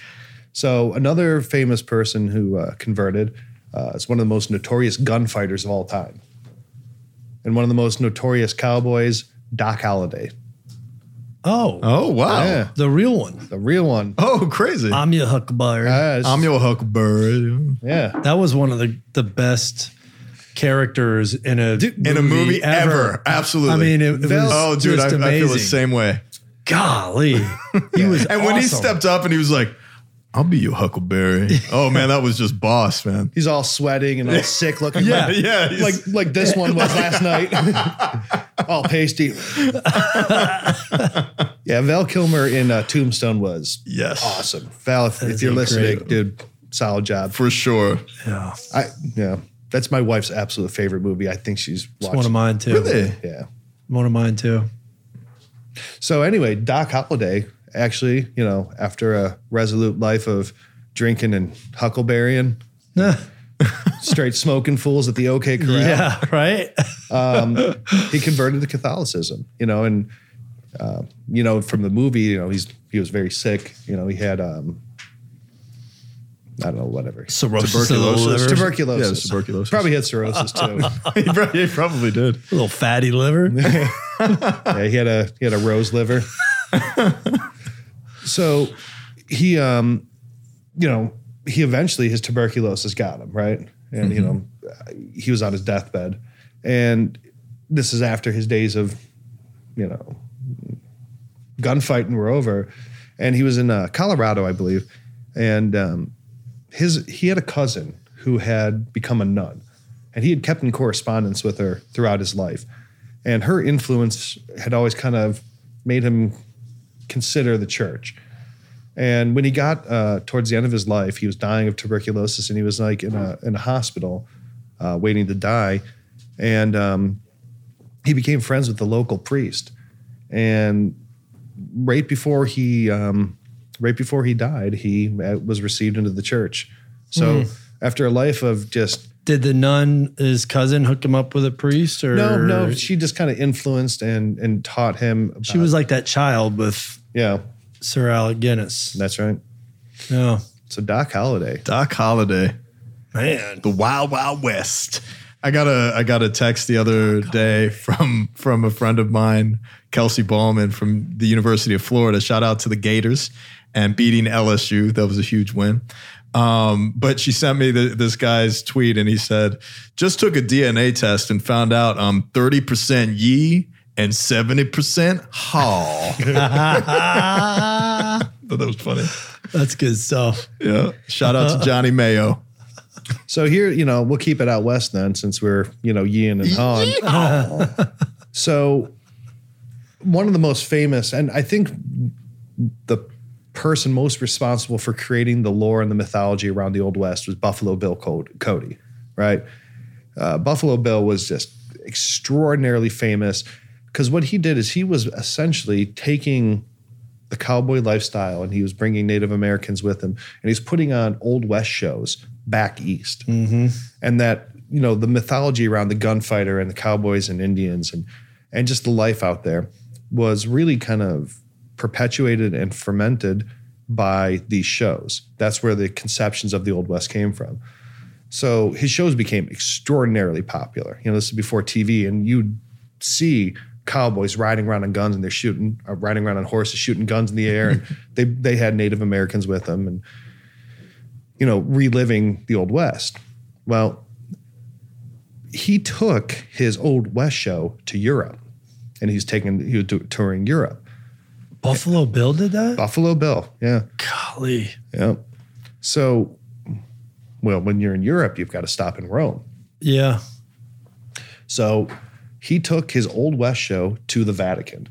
C: So another famous person who uh, converted uh, is one of the most notorious gunfighters of all time, and one of the most notorious cowboys, Doc Holliday,
A: Oh,
B: Oh wow.
C: Yeah.
A: the real one.
C: the real one.
B: Oh crazy.
A: I'm your Huckleberry.
C: Uh,
B: I'm your Huckleberry.
C: yeah.
A: that was one of the, the best characters in a
B: In a movie ever. Absolutely.
A: I mean, it, it was
B: oh, dude, I,
A: just
B: I
A: amazing.
B: feel the same way.
A: Golly, he [LAUGHS] was.
B: And when he stepped up and he was like, I'll be your Huckleberry. [LAUGHS] oh man, that was just boss, man.
C: He's all sweating and all sick looking.
A: Yeah.
C: like,
B: Yeah,
C: like like this one was last [LAUGHS] night. all pasty. yeah, Val Kilmer in uh, Tombstone was
B: Yes.
C: awesome. Val, if, if you're listening,
A: great.
C: dude, solid job.
B: For sure.
A: yeah,
C: I yeah, that's my wife's absolute favorite movie. I think she's
A: it's one of mine too.
B: Really?
C: Yeah.
A: One of mine too.
C: So anyway, Doc Holliday actually, you know, after a resolute life of drinking and huckleberrying, [LAUGHS] straight smoking fools at the OK Corral.
A: yeah, right.
C: um, he converted to Catholicism, you know, and uh, you know from the movie, you know, he's he was very sick. You know, he had um, I don't know, whatever
A: Cirrhosis of the liver.
C: tuberculosis.
B: Yeah, tuberculosis.
C: Probably had cirrhosis too. [LAUGHS]
B: he, probably, he probably did.
A: A little fatty liver. [LAUGHS]
C: yeah, he had a he had a rose liver. [LAUGHS] so he um, you know, he eventually his tuberculosis got him right, and you know, he was on his deathbed, and this is after his days of, you know, gunfighting were over, and he was in uh, Colorado, I believe, and um, his he had a cousin who had become a nun, and he had kept in correspondence with her throughout his life, and her influence had always kind of made him consider the church. And when he got uh, towards the end of his life, he was dying of tuberculosis, and he was like in a in a hospital, uh, waiting to die, and um, he became friends with the local priest, and right before he um, right before he died, he uh, was received into the church. So after a life of just
A: Did the nun, his cousin, hook him up with a priest, or
C: no, no, she just kind of influenced and and taught him. About,
A: She was like that child with
C: yeah,
A: Sir Alec Guinness.
C: that's right.
A: Yeah,
C: So Doc Holliday,
B: Doc Holliday.
A: man.
B: The Wild Wild West. I got a I got a text the other day from from a friend of mine, Kelsey Ballman from the University of Florida. Shout out to the Gators and beating LSU. That was a huge win. Um, but she sent me the, this guy's tweet and he said, just took a DNA test and found out I'm 30% ye and 70% hall. [LAUGHS] Thought that was funny.
A: That's good stuff.
B: Yeah. Shout out to Johnny Mayo. [LAUGHS]
C: So here, you know, we'll keep it out west then, since we're you know Yin and Han. so one of the most famous, and I think the person most responsible for creating the lore and the mythology around the Old West was Buffalo Bill Cody, right? Uh, Buffalo Bill was just extraordinarily famous because what he did is he was essentially taking the cowboy lifestyle and he was bringing Native Americans with him and he's putting on Old West shows back east. And that, you know, the mythology around the gunfighter and the cowboys and Indians and and just the life out there was really kind of perpetuated and fermented by these shows. That's where the conceptions of the Old West came from. So his shows became extraordinarily popular. You know, this is before TV, and you'd see cowboys riding around on guns and they're shooting, uh, riding around on horses, shooting guns in the air, and [LAUGHS] they they had Native Americans with them, and you know, reliving the Old West. Well, he took his Old West show to Europe, and he's taking he was touring Europe.
A: Buffalo Bill did that.
C: Buffalo Bill, yeah.
A: Golly.
C: Yeah. So, well, when you're in Europe, you've got to stop in Rome.
A: Yeah.
C: So he took his Old West show to the Vatican.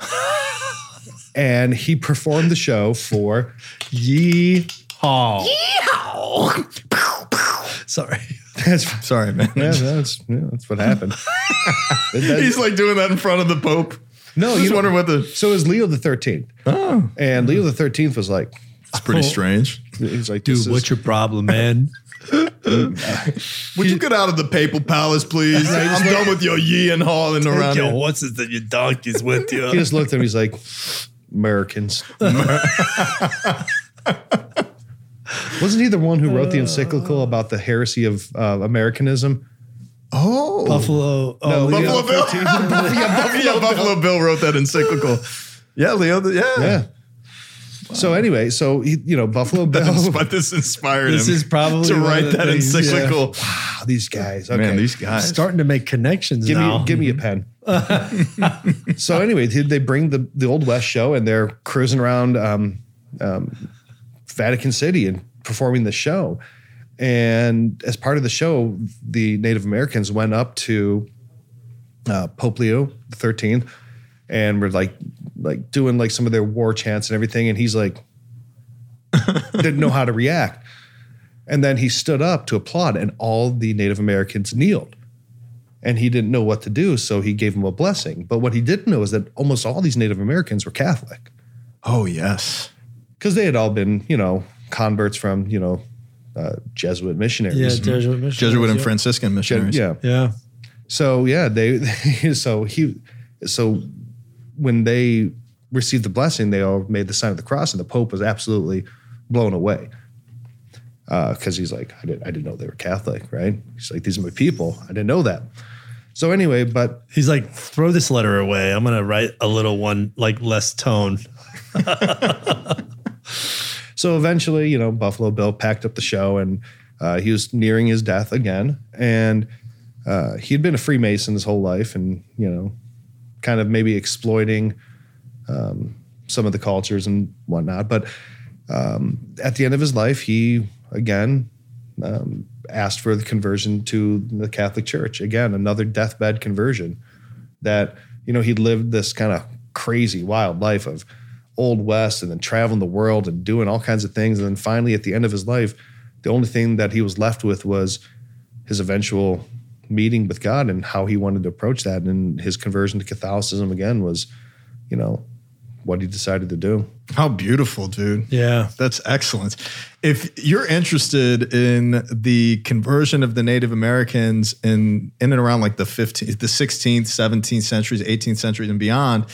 C: [LAUGHS] and he performed the show for
A: Yeehaw. [LAUGHS] Sorry.
C: that's
B: Sorry, man.
C: yeah, that's yeah, that's what happened. That- [LAUGHS]
B: He's like doing that in front of the Pope.
C: no,
B: Just
C: you know,
B: wondering what the.
C: so it was Leo the Thirteenth,
B: Oh,
C: and Leo the Thirteenth was like,
B: it's pretty
A: Oh.
B: strange.
C: he's like,
A: Dude,
C: this is-
A: what's your problem, man? [LAUGHS]
B: Would you get out of the papal palace, please? I'm done with your yee and hauling around
A: Your
B: here.
A: horses and your donkeys with you.
C: He just looked at him. He's like, Americans. Wasn't he the one who wrote the encyclical about the heresy of uh, Americanism?
B: Oh,
A: Buffalo. Oh,
C: No,
A: Leo.
B: Buffalo Bill. [LAUGHS] yeah, Buffalo, yeah, Buffalo Bill wrote that encyclical. Yeah, Leo. the- Yeah.
C: Yeah. So anyway, so he, you know, Buffalo Bill.
B: but this inspired
A: This
B: him
A: is probably
B: to write that
A: things, yeah.
B: encyclical.
C: Wow, these guys. Okay.
B: Man, these guys.
A: starting to make connections
C: give
A: now.
C: me give me a pen. [LAUGHS] so anyway, they they bring the the Old West show and they're cruising around um, um, Vatican City and performing the show. And as part of the show, the Native Americans went up to uh, Pope Leo Thirteenth and were like like doing like some of their war chants and everything. And he's like [LAUGHS] didn't know how to react. And then he stood up to applaud, and all the Native Americans kneeled and he didn't know what to do, so he gave him a blessing. But what he didn't know is that almost all these Native Americans were Catholic
B: Oh yes.
C: Because they had all been, you know, converts from, you know, uh, Jesuit missionaries.
A: yeah, Jesuit missionaries.
B: Jesuit and
A: yeah.
B: Franciscan missionaries.
C: yeah.
A: Yeah.
C: So yeah, they [LAUGHS] so he so when they received the blessing, they all made the sign of the cross, and the Pope was absolutely blown away because he's like, I didn't, I didn't know they were Catholic, right? He's like, these are my people. I didn't know that. So anyway, but
A: He's like, throw this letter away. I'm gonna write a little one like less tone. [LAUGHS]
C: So eventually, you know, Buffalo Bill packed up the show and uh, he was nearing his death again. And uh, he'd been a Freemason his whole life and, you know, kind of maybe exploiting um, some of the cultures and whatnot. But um, at the end of his life, he again um, asked for the conversion to the Catholic Church. Again, another deathbed conversion that, you know, he'd lived this kind of crazy, wild life of old west and then traveling the world and doing all kinds of things and then finally at the end of his life the only thing that he was left with was his eventual meeting with god and how he wanted to approach that and his conversion to catholicism again was you know what he decided to do
B: How beautiful, dude.
A: Yeah.
B: That's excellent. If you're interested in the conversion of the Native Americans in in and around like the 15th, the 16th, 17th centuries, 18th centuries, and beyond,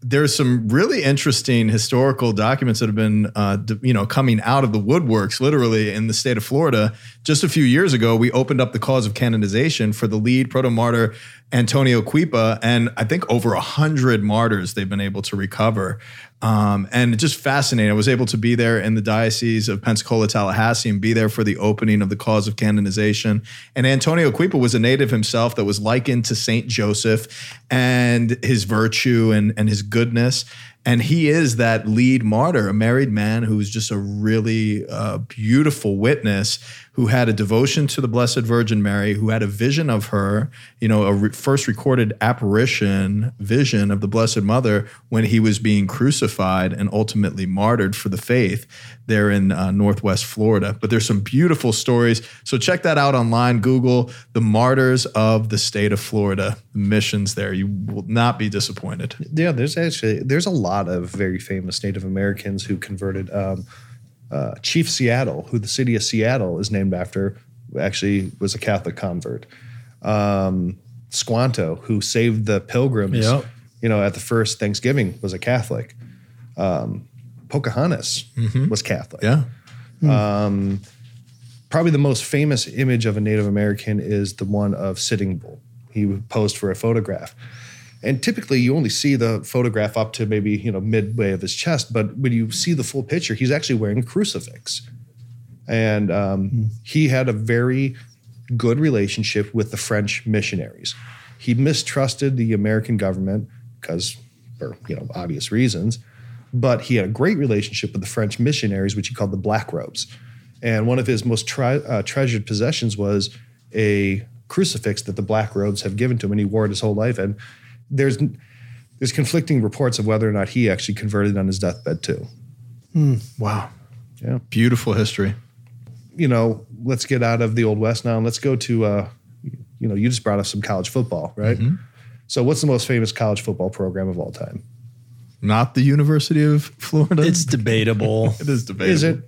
B: there's some really interesting historical documents that have been, uh, you know, coming out of the woodworks, literally in the state of Florida. Just a few years ago, we opened up the cause of canonization for the lead proto martyr Antonio Cuipa, and I think over a hundred martyrs they've been able to recover. Um, and just fascinating. I was able to be there in the diocese of Pensacola, Tallahassee, and be there for the opening of the cause of canonization. And Antonio Cuipa was a native himself that was likened to Saint Joseph and his virtue and, and his goodness. And he is that lead martyr, a married man who's just a really uh, beautiful witness who had a devotion to the Blessed Virgin Mary, who had a vision of her, you know, a re- first recorded apparition vision of the Blessed Mother when he was being crucified and ultimately martyred for the faith there in uh, Northwest Florida. But there's some beautiful stories. So check that out online. Google the martyrs of the state of Florida, missions there. You will not be disappointed.
C: yeah there's actually there's a lot of very famous native americans who converted um, uh, chief seattle who the city of seattle is named after actually was a catholic convert um, squanto who saved the pilgrims
A: Yep.
C: you know at the first thanksgiving was a catholic um, pocahontas was catholic
B: Yeah.
C: probably the most famous image of a Native American is the one of Sitting Bull. He posed for a photograph. And typically you only see the photograph up to maybe, you know, midway of his chest, but when you see the full picture, he's actually wearing a crucifix. And um, he had a very good relationship with the French missionaries. He mistrusted the American government because, for you know, obvious reasons, but he had a great relationship with the French missionaries, which he called the Black Robes. And one of his most uh, treasured possessions was a crucifix that the Black Robes have given to him, and he wore it his whole life. And there's there's conflicting reports of whether or not he actually converted on his deathbed too.
B: Wow.
C: Yeah.
B: Beautiful history.
C: You know, let's get out of the old west now and let's go to uh, you know, you just brought up some college football, right? So what's the most famous college football program of all time?
B: Not the University of Florida.
A: It's debatable. [LAUGHS]
B: it is debatable.
C: Is it?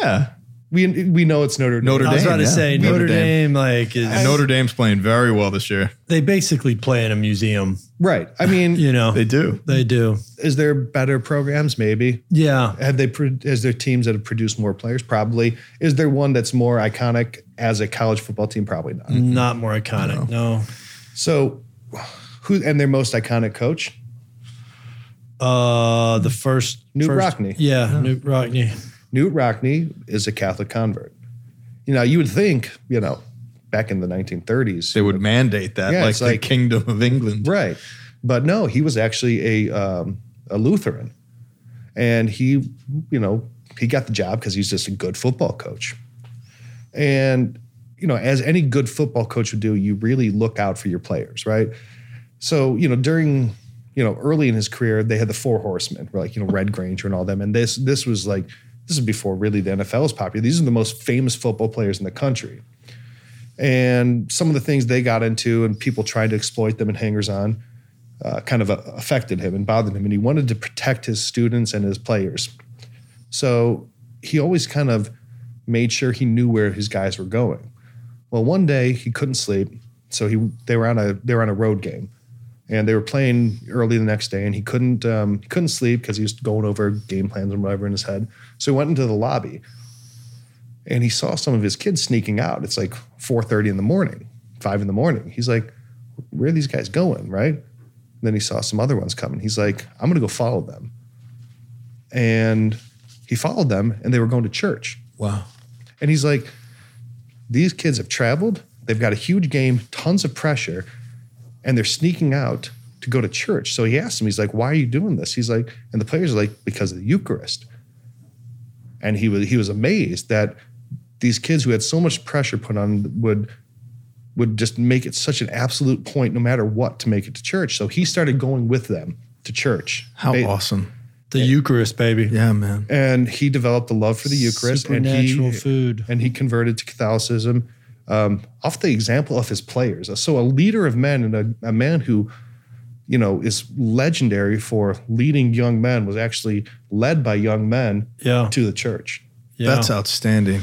B: Yeah.
C: We we know it's Notre Dame.
B: Notre
A: I was
B: Dame,
A: about to
B: yeah.
A: say
B: Notre
A: Notre,
B: Dame.
A: Dame, like is,
B: And Notre Dame's playing very well this year.
A: they basically play in a museum.
C: Right. I mean, [LAUGHS]
A: You know,
B: They do.
A: They do.
C: is there better programs? Maybe.
A: Yeah.
C: Have they? pro- Is there teams that have produced more players? Probably. Is there one that's more iconic as a college football team? Probably not.
A: Not more iconic. No.
C: So, who and their most iconic coach?
A: Uh, the first
C: Knute
A: first-
C: Rockne.
A: Yeah, Knute Rockne.
C: Knute Rockne is a Catholic convert. You know, you would think, you know, back in the 1930s,
B: They would mandate that,
C: Yeah,
B: like the
C: like-
B: Kingdom of England.
C: right? But no, he was actually a um, a Lutheran, and he, you know, he got the job because he's just a good football coach. And you know, as any good football coach would do, you really look out for your players, right? So you know, during you know early in his career, they had the four horsemen, like you know Red Granger and all them, and this this was like this is before really the NFL was popular. These are the most famous football players in the country. And some of the things they got into and people trying to exploit them and hangers on uh, kind of uh, affected him and bothered him. And he wanted to protect his students and his players. So he always kind of made sure he knew where his guys were going. Well, one day he couldn't sleep. So he they were on a they were on a road game. And they were playing early the next day, and he couldn't um, he couldn't sleep because he was going over game plans and whatever in his head. So he went into the lobby, and he saw some of his kids sneaking out. It's like 4:30 in the morning, five in the morning. He's like, "Where are these guys going?" Right? And then he saw some other ones coming. He's like, "I'm gonna go follow them." And he followed them, and they were going to church.
B: Wow.
C: And he's like, "These kids have traveled. They've got a huge game, tons of pressure, and they're sneaking out." To go to church. So he asked him, he's like, Why are you doing this? He's like, and the players are like, Because of the Eucharist and he was he was amazed that these kids who had so much pressure put on would would just make it such an absolute point no matter what to make it to church so he started going with them to church
B: How
C: They-
B: awesome.
A: The Eucharist, baby.
B: Yeah, man.
C: and he developed a love for the eucharist and
A: Supernatural
C: he
A: food.
C: and he converted to catholicism um, off the example of his players so a leader of men and a, a man who you know is legendary for leading young men was actually led by young men
A: Yeah.
C: to the church
A: Yeah.
B: That's outstanding.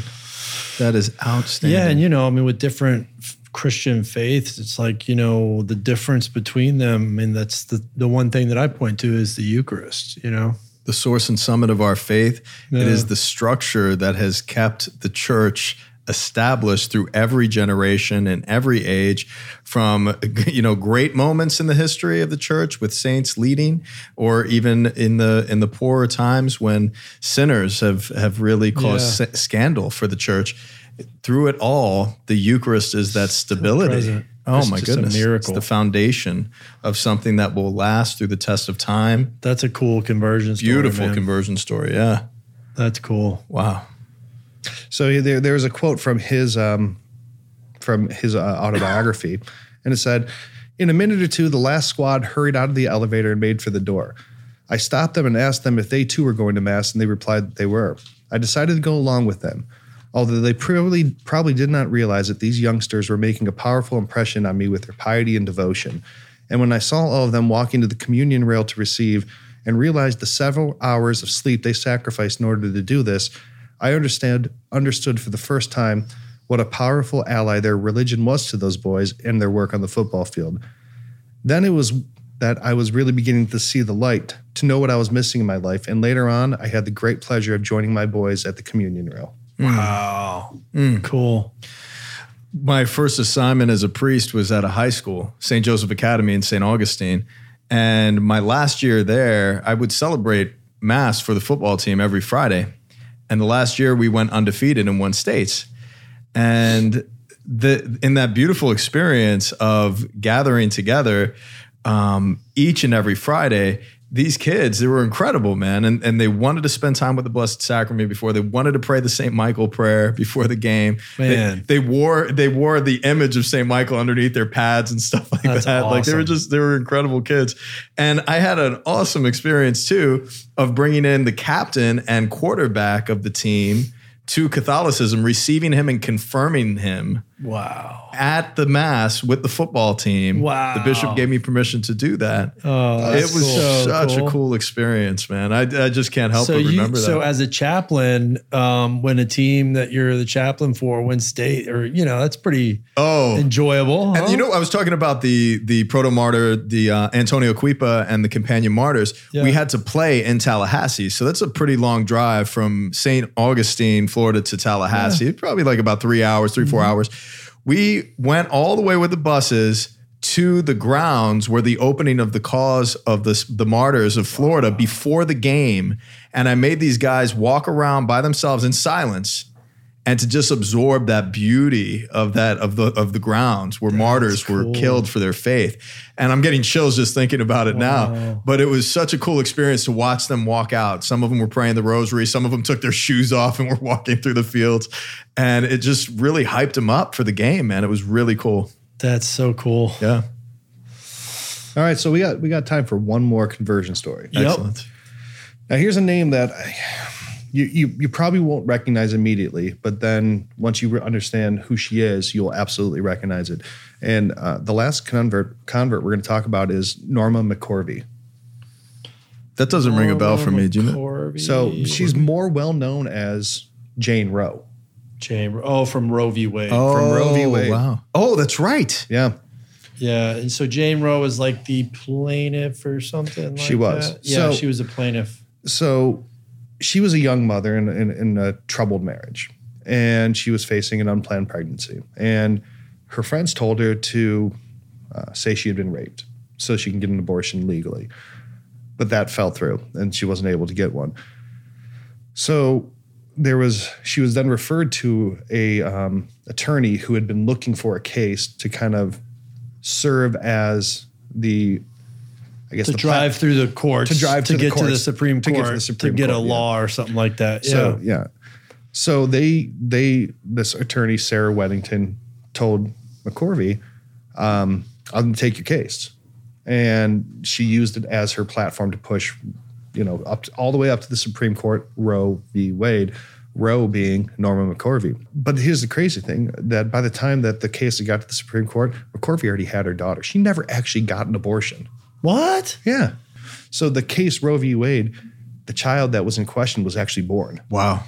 B: That is outstanding.
A: Yeah, and you know, I mean, with different Christian faiths, it's like you know the difference between them. I mean, that's the the one thing that I point to is the Eucharist. You know,
B: the source and summit of our faith. It
A: Yeah.
B: is the structure that has kept the church established through every generation and every age from you know great moments in the history of the church with saints leading or even in the in the poorer times when sinners have have really caused
A: Yeah.
B: s- scandal for the church through it all the eucharist is that stability oh
A: It's
B: my goodness
A: miracle.
B: it's the foundation of something that will last through the test of time
A: that's a cool conversion. Story,
B: beautiful
A: man.
B: conversion story yeah
A: That's cool.
B: wow
C: So there, there was a quote from his um, from his uh, autobiography, and it said, "In a minute or two, the last squad hurried out of the elevator and made for the door. I stopped them and asked them if they too were going to mass, and they replied that they were. I decided to go along with them." Although they probably probably did not realize that these youngsters were making a powerful impression on me with their piety and devotion. And when I saw all of them walking to the communion rail to receive and realized the several hours of sleep they sacrificed in order to do this, I understand understood for the first time what a powerful ally their religion was to those boys and their work on the football field. Then it was that I was really beginning to see the light, to know what I was missing in my life, and later on I had the great pleasure of joining my boys at the communion rail. Mm.
A: Wow. Mm. Mm. Cool.
B: my first assignment as a priest was at a high school, St. Joseph Academy in St. Augustine. And my last year there, I would celebrate Mass for the football team every Friday. And the last year we went undefeated and won states. And the in that beautiful experience of gathering together um, each and every Friday, these kids, they were incredible, man. And, and they wanted to spend time with the Blessed Sacrament before. They wanted to pray the St. Michael prayer before the game.
A: Man.
B: They, they wore they wore the image of St. Michael underneath their pads and stuff like
A: That's
B: that. Like they were just they were incredible kids. And I had an awesome experience too of bringing in the captain and quarterback of the team to Catholicism, receiving him and confirming him
A: Wow.
B: at the mass with the football team.
A: Wow.
B: The bishop gave me permission to do that.
A: Oh,
B: it was
A: so
B: such
A: cool.
B: a cool experience, man. I, I just can't help
A: so
B: but
A: you,
B: remember that.
A: so as a chaplain, um, when a team that you're the chaplain for wins state, or you know, that's pretty
B: oh,
A: enjoyable.
B: And you know, I was talking about the the proto martyr, the uh, Antonio Cuipa, and the companion martyrs.
A: Yeah.
B: We had to play in Tallahassee, so that's a pretty long drive from St. Augustine, Florida, to Tallahassee. Probably like about three hours, 3
A: Mm-hmm.
B: four hours. We went all the way with the buses to the grounds where the opening of the cause of the the martyrs of Florida before the game, and I made these guys walk around by themselves in silence and to just absorb that beauty of that of the of the grounds where martyrs were killed for their faith. And I'm getting chills just thinking about it now. But it was such a cool experience to watch them walk out. Some of them were praying the rosary, some of them took their shoes off and were [LAUGHS] walking through the fields. And it just really hyped them up for the game, man. It was really cool.
A: that's so cool.
B: Yeah.
C: All right, so we got we got time for one more conversion story.
A: Yep.
B: Excellent.
C: Now here's a name that I, you, you you probably won't recognize immediately, but then once you understand who she is, you'll absolutely recognize it. And uh, the last convert convert we're going to talk about is Norma McCorvey.
B: That doesn't ring a bell for me. Do you know?
C: So she's more well known as Jane Roe.
A: Chamber. Oh, from Roe v. Wade.
C: from Roe v. Wade.
B: Wow. Oh, that's right.
C: Yeah,
A: Yeah, and so Jane Roe was like the plaintiff or something. Like
C: She was.
A: that? Yeah,
C: So-
A: she was a plaintiff.
C: so she was a young mother in, in, in a troubled marriage and she was facing an unplanned pregnancy. And her friends told her to uh, say she had been raped so she can get an abortion legally. But that fell through and she wasn't able to get one. So there was she was then referred to a um, attorney who had been looking for a case to kind of serve as the I guess
A: To
C: plat-
A: drive through the courts,
C: to drive
A: to
C: to
A: get to the
C: courts,
A: Supreme
C: to
A: Court,
C: get to Supreme
A: get a
C: yeah.
A: law or something like that.
C: So
A: yeah.
C: yeah. So they they this attorney Sarah Weddington told McCorvey, um, "I'm going to take your case," and she used it as her platform to push, you know, up to, all the way up to the Supreme Court, Roe v. Wade. Roe being Norma McCorvey. But here's the crazy thing: that by the time that the case had got to the Supreme Court, McCorvey already had her daughter. She never actually got an abortion.
A: What?
C: Yeah. So the case Roe v. Wade, the child that was in question was actually born.
B: Wow.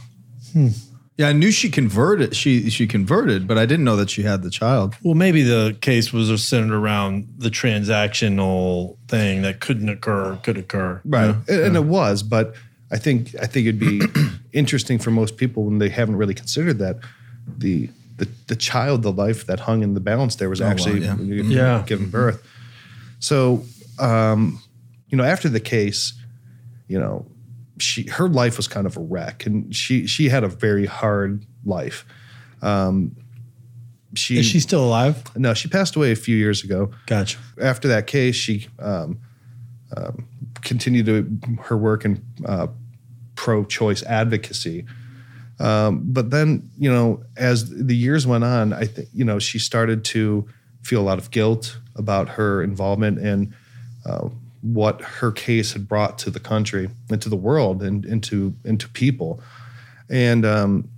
B: Hmm. Yeah, I knew she converted. She she converted, but I didn't know that she had the child.
A: Well, maybe the case was centered around the transactional thing that couldn't occur, could occur.
C: right and, and it was but i think i think it'd be [CLEARS THROAT] interesting for most people when they haven't really considered that the the, the child the life that hung in the balance there was oh,
B: wow,
C: actually
B: yeah.
A: Yeah.
C: given birth so um you know after the case you know she her life was kind of a wreck and she she had a very hard life um she,
A: Is she still alive?
C: no she passed away a few years ago
A: Gotcha.
C: after that case, she um, um, continued to, her work in uh, pro-choice advocacy. Um, but then, you know, as the years went on, I think you know she started to feel a lot of guilt about her involvement in uh, what her case had brought to the country and to the world and into into people. And um,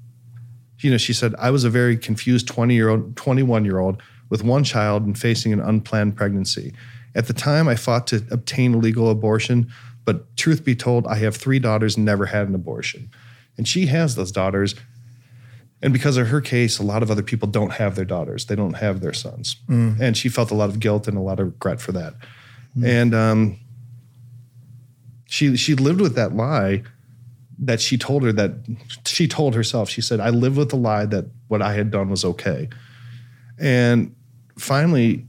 C: you know, she said, I was a very confused 20 year old, 21 year old with one child and facing an unplanned pregnancy. At the time, I fought to obtain a legal abortion, but truth be told, I have three daughters and never had an abortion. And she has those daughters. And because of her case, a lot of other people don't have their daughters, they don't have their sons. And she felt a lot of guilt and a lot of regret for that. And um, she, she lived with that lie that she told her that she told herself. She said i live with the lie that what i had done was okay. And finally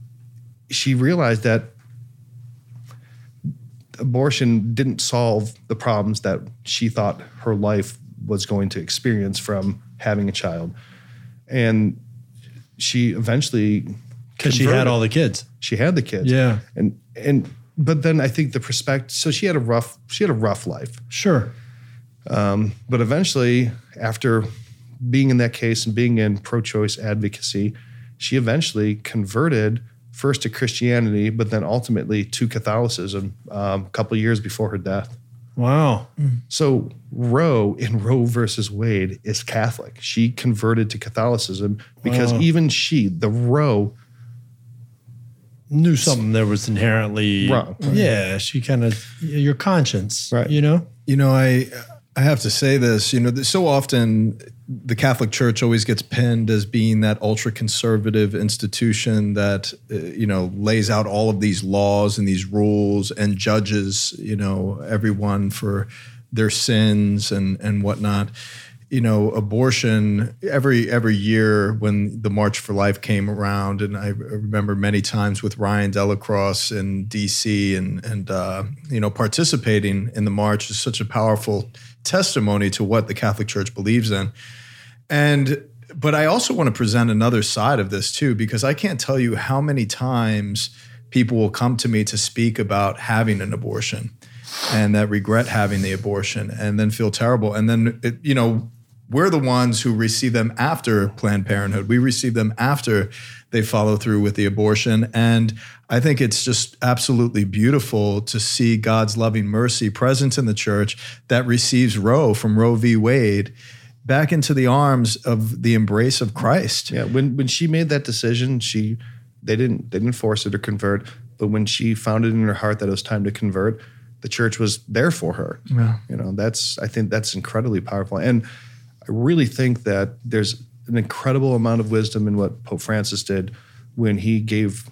C: she realized that abortion didn't solve the problems that she thought her life was going to experience from having a child. And she eventually
A: Because she had all the kids.
C: she had the kids
A: Yeah.
C: and and but then I think the perspective. So she had a rough she had a rough life,
A: Sure.
C: but eventually, after being in that case and being in pro-choice advocacy, she eventually converted first to Christianity, but then ultimately to Catholicism um, a couple years before her death.
A: Wow.
C: So Roe in Roe versus Wade is Catholic. She converted to Catholicism because
A: Wow.
C: even she, the Roe,
A: Knew something that was inherently
C: Wrong.
A: Yeah, she kind of your conscience,
C: Right.
A: You know.
B: You know, I I have to say this. You know, so often the Catholic Church always gets pinned as being that ultra conservative institution that uh, you know lays out all of these laws and these rules and judges you know everyone for their sins and and whatnot. You know, abortion every every year when the March for Life came around, and I remember many times with Ryan Delacroix in D.C. and and uh, you know participating in the march is such a powerful testimony to what the Catholic Church believes in. And but I also want to present another side of this too, because I can't tell you how many times people will come to me to speak about having an abortion and that regret having the abortion and then feel terrible. And then, it, you know, we're the ones who receive them after Planned Parenthood. We receive them after they follow through with the abortion. And I think it's just absolutely beautiful to see God's loving mercy present in the church that receives Roe from Roe v. Wade back into the arms of the embrace of Christ.
C: yeah, when when she made that decision, she they didn't they didn't force her to convert, but when she found it in her heart that it was time to convert, the church was there for her.
B: Yeah.
C: You know, that's I think that's incredibly powerful. And really think that there's an incredible amount of wisdom in what Pope Francis did when he gave,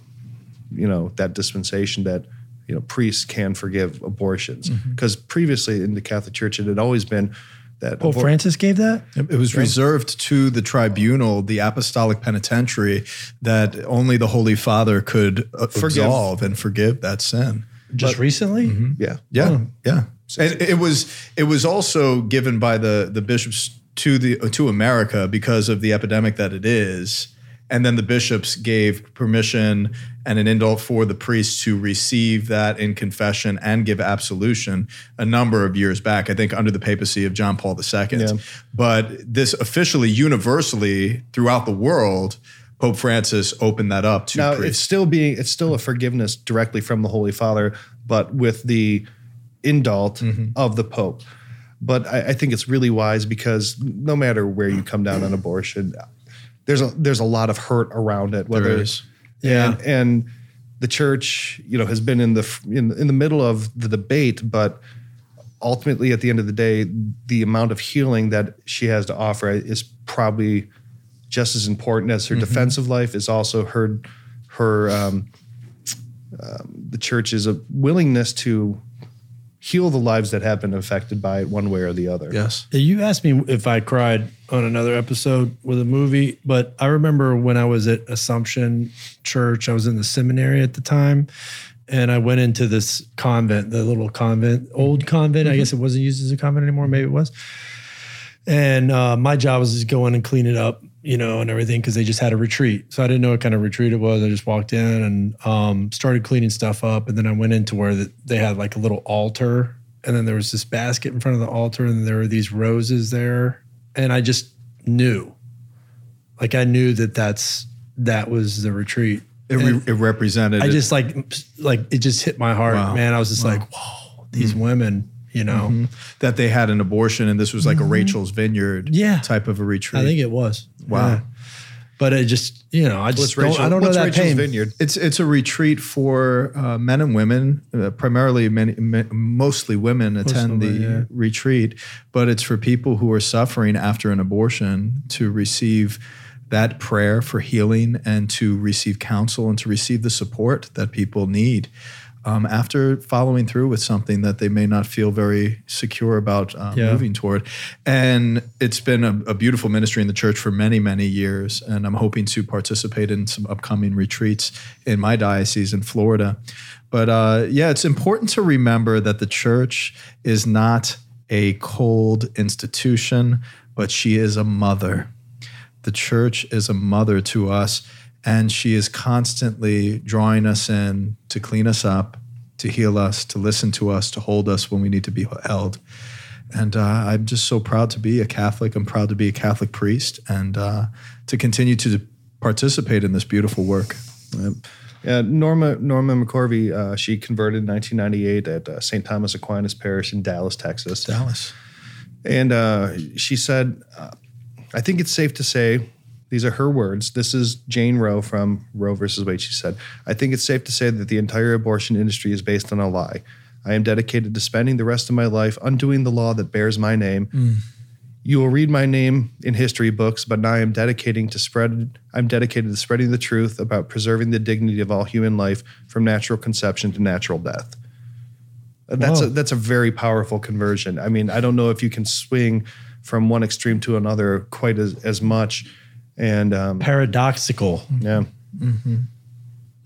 C: you know, that dispensation that, you know, priests can forgive abortions.
A: Mm-hmm.
C: Because previously in the Catholic Church it had always been that
A: Pope
C: abor-
A: Francis gave that.
B: It was reserved to the tribunal, the apostolic penitentiary, that only the Holy Father could uh,
C: Forgive.
B: absolve and forgive that sin.
A: Just recently.
C: yeah.
B: Yeah, yeah. And it was it was also given by the the bishops to the to America because of the epidemic that it is. And then the bishops gave permission and an indult for the priests to receive that in confession and give absolution a number of years back, I think under the papacy of John Paul II.
C: Yeah.
B: But this officially, universally throughout the world, Pope Francis opened that up to
C: Now it's still being it's still a forgiveness directly from the Holy Father, but with the indult mm-hmm. of the Pope. But I, I think it's really wise because no matter where you come down on [CLEARS THROAT] abortion, there's a there's a lot of hurt around it. Whether
B: There is.
A: Yeah.
C: and, and the church, you know, has been in the in, in the middle of the debate, but ultimately, at the end of the day, the amount of healing that she has to offer is probably just as important as her defensive life. Is also her her um, um, the church's a willingness to heal the lives that have been affected by it one way or the other.
B: Yes.
A: You asked me if I cried on another episode with a movie, but I remember when I was at Assumption Church, I was in the seminary at the time, and I went into this convent, the little convent, old convent. I guess it wasn't used as a convent anymore. Maybe it was. And uh, my job was just go in and clean it up, you know, and everything because they just had a retreat. So I didn't know what kind of retreat it was. I just walked in and um, started cleaning stuff up. And then I went into where the, they had like a little altar. And then there was this basket in front of the altar. And there were these roses there. And I just knew, like, I knew that that's, that was the retreat.
B: It, re- it represented.
A: I just like, like, it just hit my heart,
B: Wow.
A: man. I was just like, whoa, these women, you know,
B: that they had an abortion and this was like a Rachel's Vineyard
A: Mm-hmm. Yeah.
B: type of a retreat.
A: I think it was.
B: Wow.
A: Yeah. But it just, you know, I just
C: What's
A: don't, I don't know that
C: Rachel's
A: pain.
C: Vineyard?
B: it's it's a retreat for uh, men and women, uh, primarily many, mostly women attend
A: women,
B: the
A: yeah.
B: retreat, but it's for people who are suffering after an abortion to receive that prayer for healing and to receive counsel and to receive the support that people need. Um, after following through with something that they may not feel very secure about um,
A: Yeah.
B: moving toward. And it's been a, a beautiful ministry in the church for many, many years. And I'm hoping to participate in some upcoming retreats in my diocese in Florida. But uh, yeah, it's important to remember that the church is not a cold institution, but she is a mother. The church is a mother to us, and she is constantly drawing us in to clean us up, to heal us, to listen to us, to hold us when we need to be held. And uh, I'm just so proud to be a Catholic. I'm proud to be a Catholic priest and uh, to continue to participate in this beautiful work.
C: Yeah, Norma Norma McCorvey, uh, she converted in 1998 at uh, St. Thomas Aquinas Parish in Dallas, Texas.
B: Dallas.
C: And uh, she said, uh, I think it's safe to say, these are her words. This is Jane Roe from Roe versus Wade. She said, I think it's safe to say that the entire abortion industry is based on a lie. I am dedicated to spending the rest of my life undoing the law that bears my name. Hmm. You will read my name in history books, but now I am dedicating to spread. I'm dedicated to spreading the truth about preserving the dignity of all human life from natural conception to natural death. Uh, that's a, that's a very powerful conversion. I mean, I don't know if you can swing from one extreme to another quite as, as much. And um,
A: Paradoxical.
C: yeah,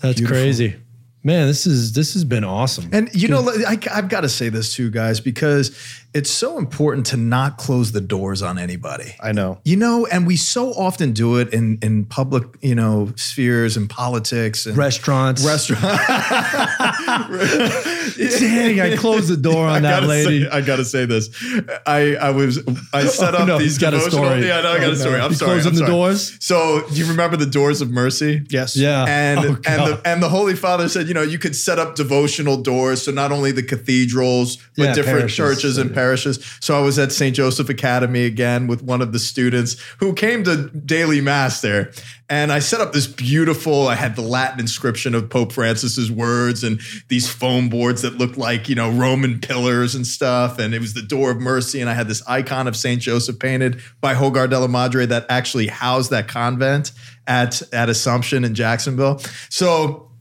A: That's
B: Beautiful.
A: crazy. Man, this is this has been awesome.
B: And you know, I, I've got to say this too, guys, because it's so important to not close the doors on anybody.
C: I know.
B: You know, and we so often do it in in public, you know, spheres and politics and
A: Restaurants.
B: restaurant. [LAUGHS]
A: Dang, I closed the door on that lady.
B: Say, I gotta say this. I I was I [LAUGHS] oh, set
A: Oh,
B: up
A: no,
B: these
A: he's got a story.
B: Yeah, no, I got
A: Oh,
B: a story.
A: no.
B: I'm
A: You
B: sorry.
A: closing
B: I'm
A: the
B: sorry.
A: doors?
B: So do you remember the doors of mercy?
C: Yes.
A: Yeah.
B: and
A: Oh,
B: and the, and the Holy Father said, you know, you could set up devotional doors, so not only the cathedrals but
A: Yeah,
B: different
A: parishes.
B: churches and parishes. So I was at St. Joseph Academy again with one of the students who came to daily mass there, and I set up this beautiful. I had the Latin inscription of Pope Francis's words and these foam boards that looked like you know Roman pillars and stuff, and it was the door of mercy, and I had this icon of St. Joseph painted by Hogar de la Madre that actually housed that convent at at Assumption in Jacksonville. So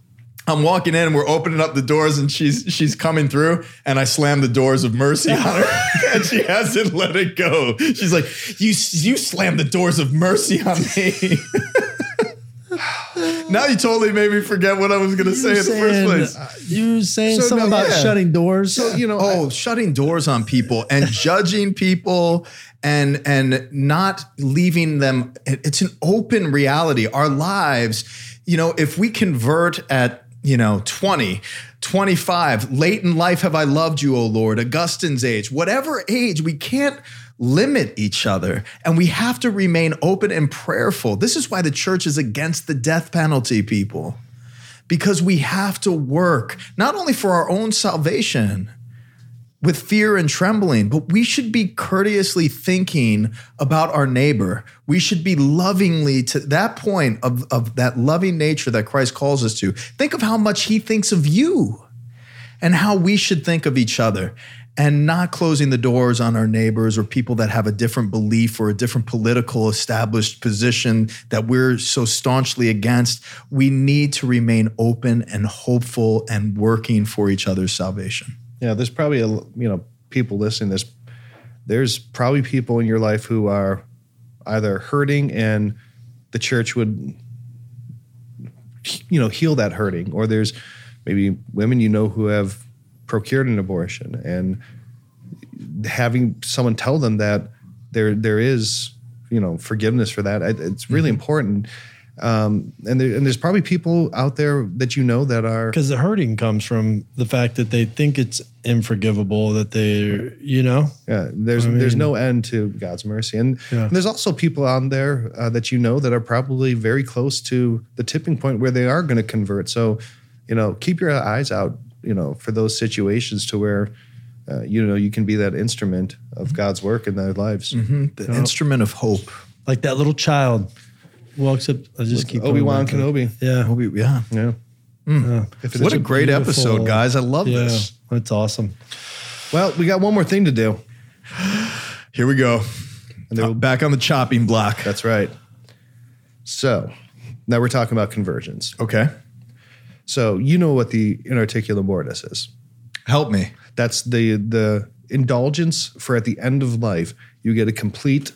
B: I'm walking in and we're opening up the doors and she's she's coming through and I slam the doors of mercy on her [LAUGHS] [LAUGHS] and she hasn't let it go. She's like, "You you slammed the doors of mercy on me." [LAUGHS] now you totally made me forget what I was going to say in the first place.
A: uh, you were saying
C: So,
A: something
C: no,
A: about
B: yeah.
A: shutting doors.
C: So, you know,
B: oh, shutting doors on people and [LAUGHS] judging people and and not leaving them it's an open reality our lives you know if we convert at you know 20 25 late in life have i loved you o lord augustine's age whatever age we can't limit each other and we have to remain open and prayerful this is why the church is against the death penalty people because we have to work not only for our own salvation with fear and trembling, but we should be courteously thinking about our neighbor. We should be lovingly to that point of, of that loving nature that Christ calls us to. Think of how much he thinks of you and how we should think of each other and not closing the doors on our neighbors or people that have a different belief or a different political established position that we're so staunchly against. We need to remain open and hopeful and working for each other's salvation.
C: Yeah, there's probably a you know people listening. There's there's probably people in your life who are either hurting and the church would you know heal that hurting, or there's maybe women you know who have procured an abortion and having someone tell them that there there is you know forgiveness for that. It's really important. Um, and there, and there's probably people out there that you know that are
A: because the hurting comes from the fact that they think it's unforgivable that they you know
C: Yeah, there's
A: I
C: there's no end to God's mercy, and,
A: Yeah.
C: and there's also people on there uh, that you know that are probably very close to the tipping point where they are going to convert. So, you know, keep your eyes out, you know, for those situations to where, uh, you know, you can be that instrument of God's work in their lives.
B: The instrument of hope.
A: like that little child walks up I just keep
C: Obi Wan
A: going
C: Kenobi.
A: yeah
B: we- yeah.
C: Yeah.
A: yeah.
C: If it
B: What
C: is
B: a great episode, guys. I love
A: yeah
B: this.
A: that's awesome
C: well, we got one more thing to do. [SIGHS]
B: Here we go.
C: And there
B: Uh,
C: will-
B: back on the chopping block.
C: That's right. So now we're talking about conversions.
B: Okay.
C: So you know what the in articulo mortis is.
B: Help me.
C: That's the the indulgence for at the end of life. You get a complete,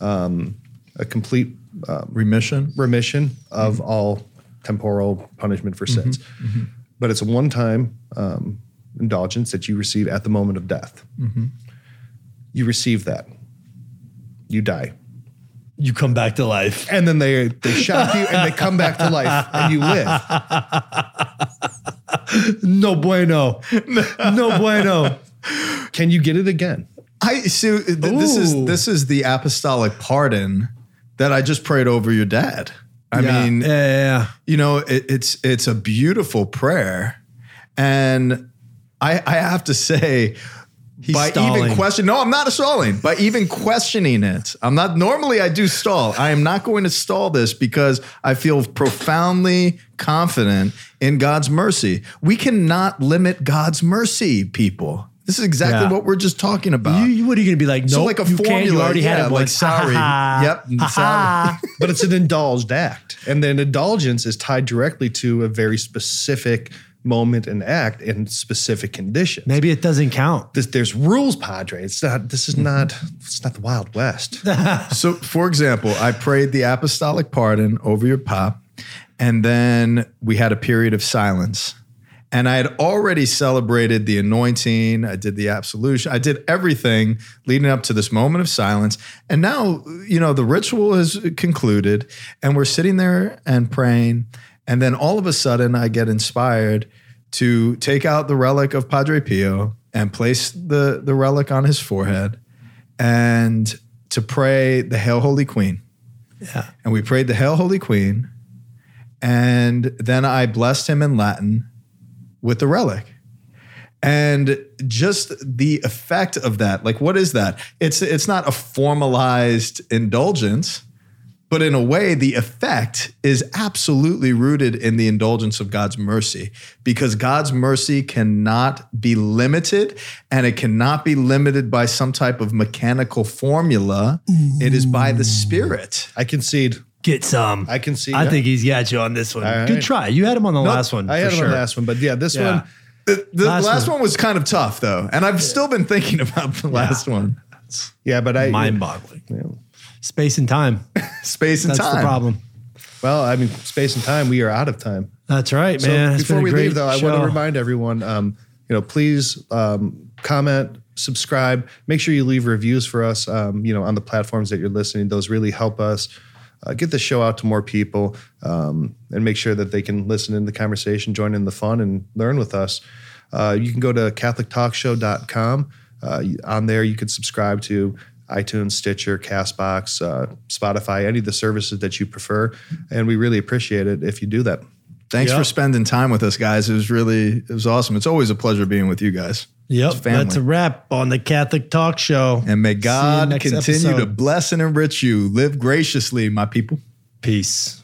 C: um, a complete um,
B: Remission.
C: remission of mm-hmm. all temporal punishment for sins. Mm-hmm. Mm-hmm. But it's a one time um, indulgence that you receive at the moment of death. You receive that. You die.
A: You come back to life
C: And then they they shock you and they come back to life and you live. [LAUGHS] no bueno. [LAUGHS] No bueno. Can you get it again?
B: I see. Uh, th- This is this is the apostolic pardon that I just prayed over your dad. I
A: Yeah.
B: mean,
A: yeah, yeah, yeah.
B: you know, it, it's it's a beautiful prayer, and I I have to say. By
A: stalling.
B: even question, no, I'm not stalling. By even questioning it, I'm not. Normally, I do stall. I am not going to stall this because I feel profoundly confident in God's mercy. We cannot limit God's mercy, people. This is exactly
A: Yeah.
B: what we're just talking about.
A: You, what are you going to be like? No,
B: so like a
A: you
B: formula,
A: can't. You already
B: yeah,
A: had it
B: like sorry, yep, sorry. [LAUGHS]
C: But it's an indulged act. And then indulgence is tied directly to a very specific moment and act in specific conditions.
A: Maybe it doesn't count.
C: This, there's rules, Padre. It's not. This is not. Mm-hmm. It's not the Wild West. [LAUGHS]
B: So, for example, I prayed the apostolic pardon over your pop, and then we had a period of silence. And I had already celebrated the anointing. I did the absolution. I did everything leading up to this moment of silence. And now, you know, the ritual is concluded, and we're sitting there and praying. And then all of a sudden, I get inspired to take out the relic of Padre Pio and place the, the relic on his forehead and to pray the Hail Holy Queen.
A: Yeah.
B: And we prayed the Hail Holy Queen. And then I blessed him in Latin with the relic. And just the effect of that, like what is that? It's it's not a formalized indulgence, but in a way, the effect is absolutely rooted in the indulgence of God's mercy because God's mercy cannot be limited and it cannot be limited by some type of mechanical formula. It is by the Spirit.
C: I concede.
A: Get some.
C: I concede.
A: I think he's got you on this one.
C: All
A: Good try. You had him on the last one.
C: I
A: for
C: had it
A: sure.
C: on the last one, but yeah, this
A: Yeah.
C: one.
B: The, the
A: Last
B: last,
A: one.
B: one. was kind of tough though, and I've still been thinking [LAUGHS] about the last one.
C: Yeah, but I.
A: Mind-boggling.
C: Yeah.
A: Space and time. [LAUGHS]
B: Space and
A: That's
B: time.
A: the problem.
C: Well, I mean, space and time. We are out of time.
A: That's right,
C: So
A: man. It's
C: before we leave, though, I want to remind everyone, um, you know, please um, comment, subscribe, make sure you leave reviews for us, um, you know, on the platforms that you're listening. Those really help us uh, get the show out to more people um, and make sure that they can listen in the conversation, join in the fun, and learn with us. Uh, you can go to CatholicTalkShow.com. Uh, on there, you can subscribe to iTunes, Stitcher, Castbox, uh, Spotify, any of the services that you prefer. And we really appreciate it if you do that.
B: Thanks
A: Yep.
B: for spending time with us, guys. It was really, it was awesome. It's always a pleasure being with you guys.
A: Yep, that's a wrap on the Catholic Talk Show.
B: And may God continue to bless and enrich you. Live graciously, my people.
A: Peace.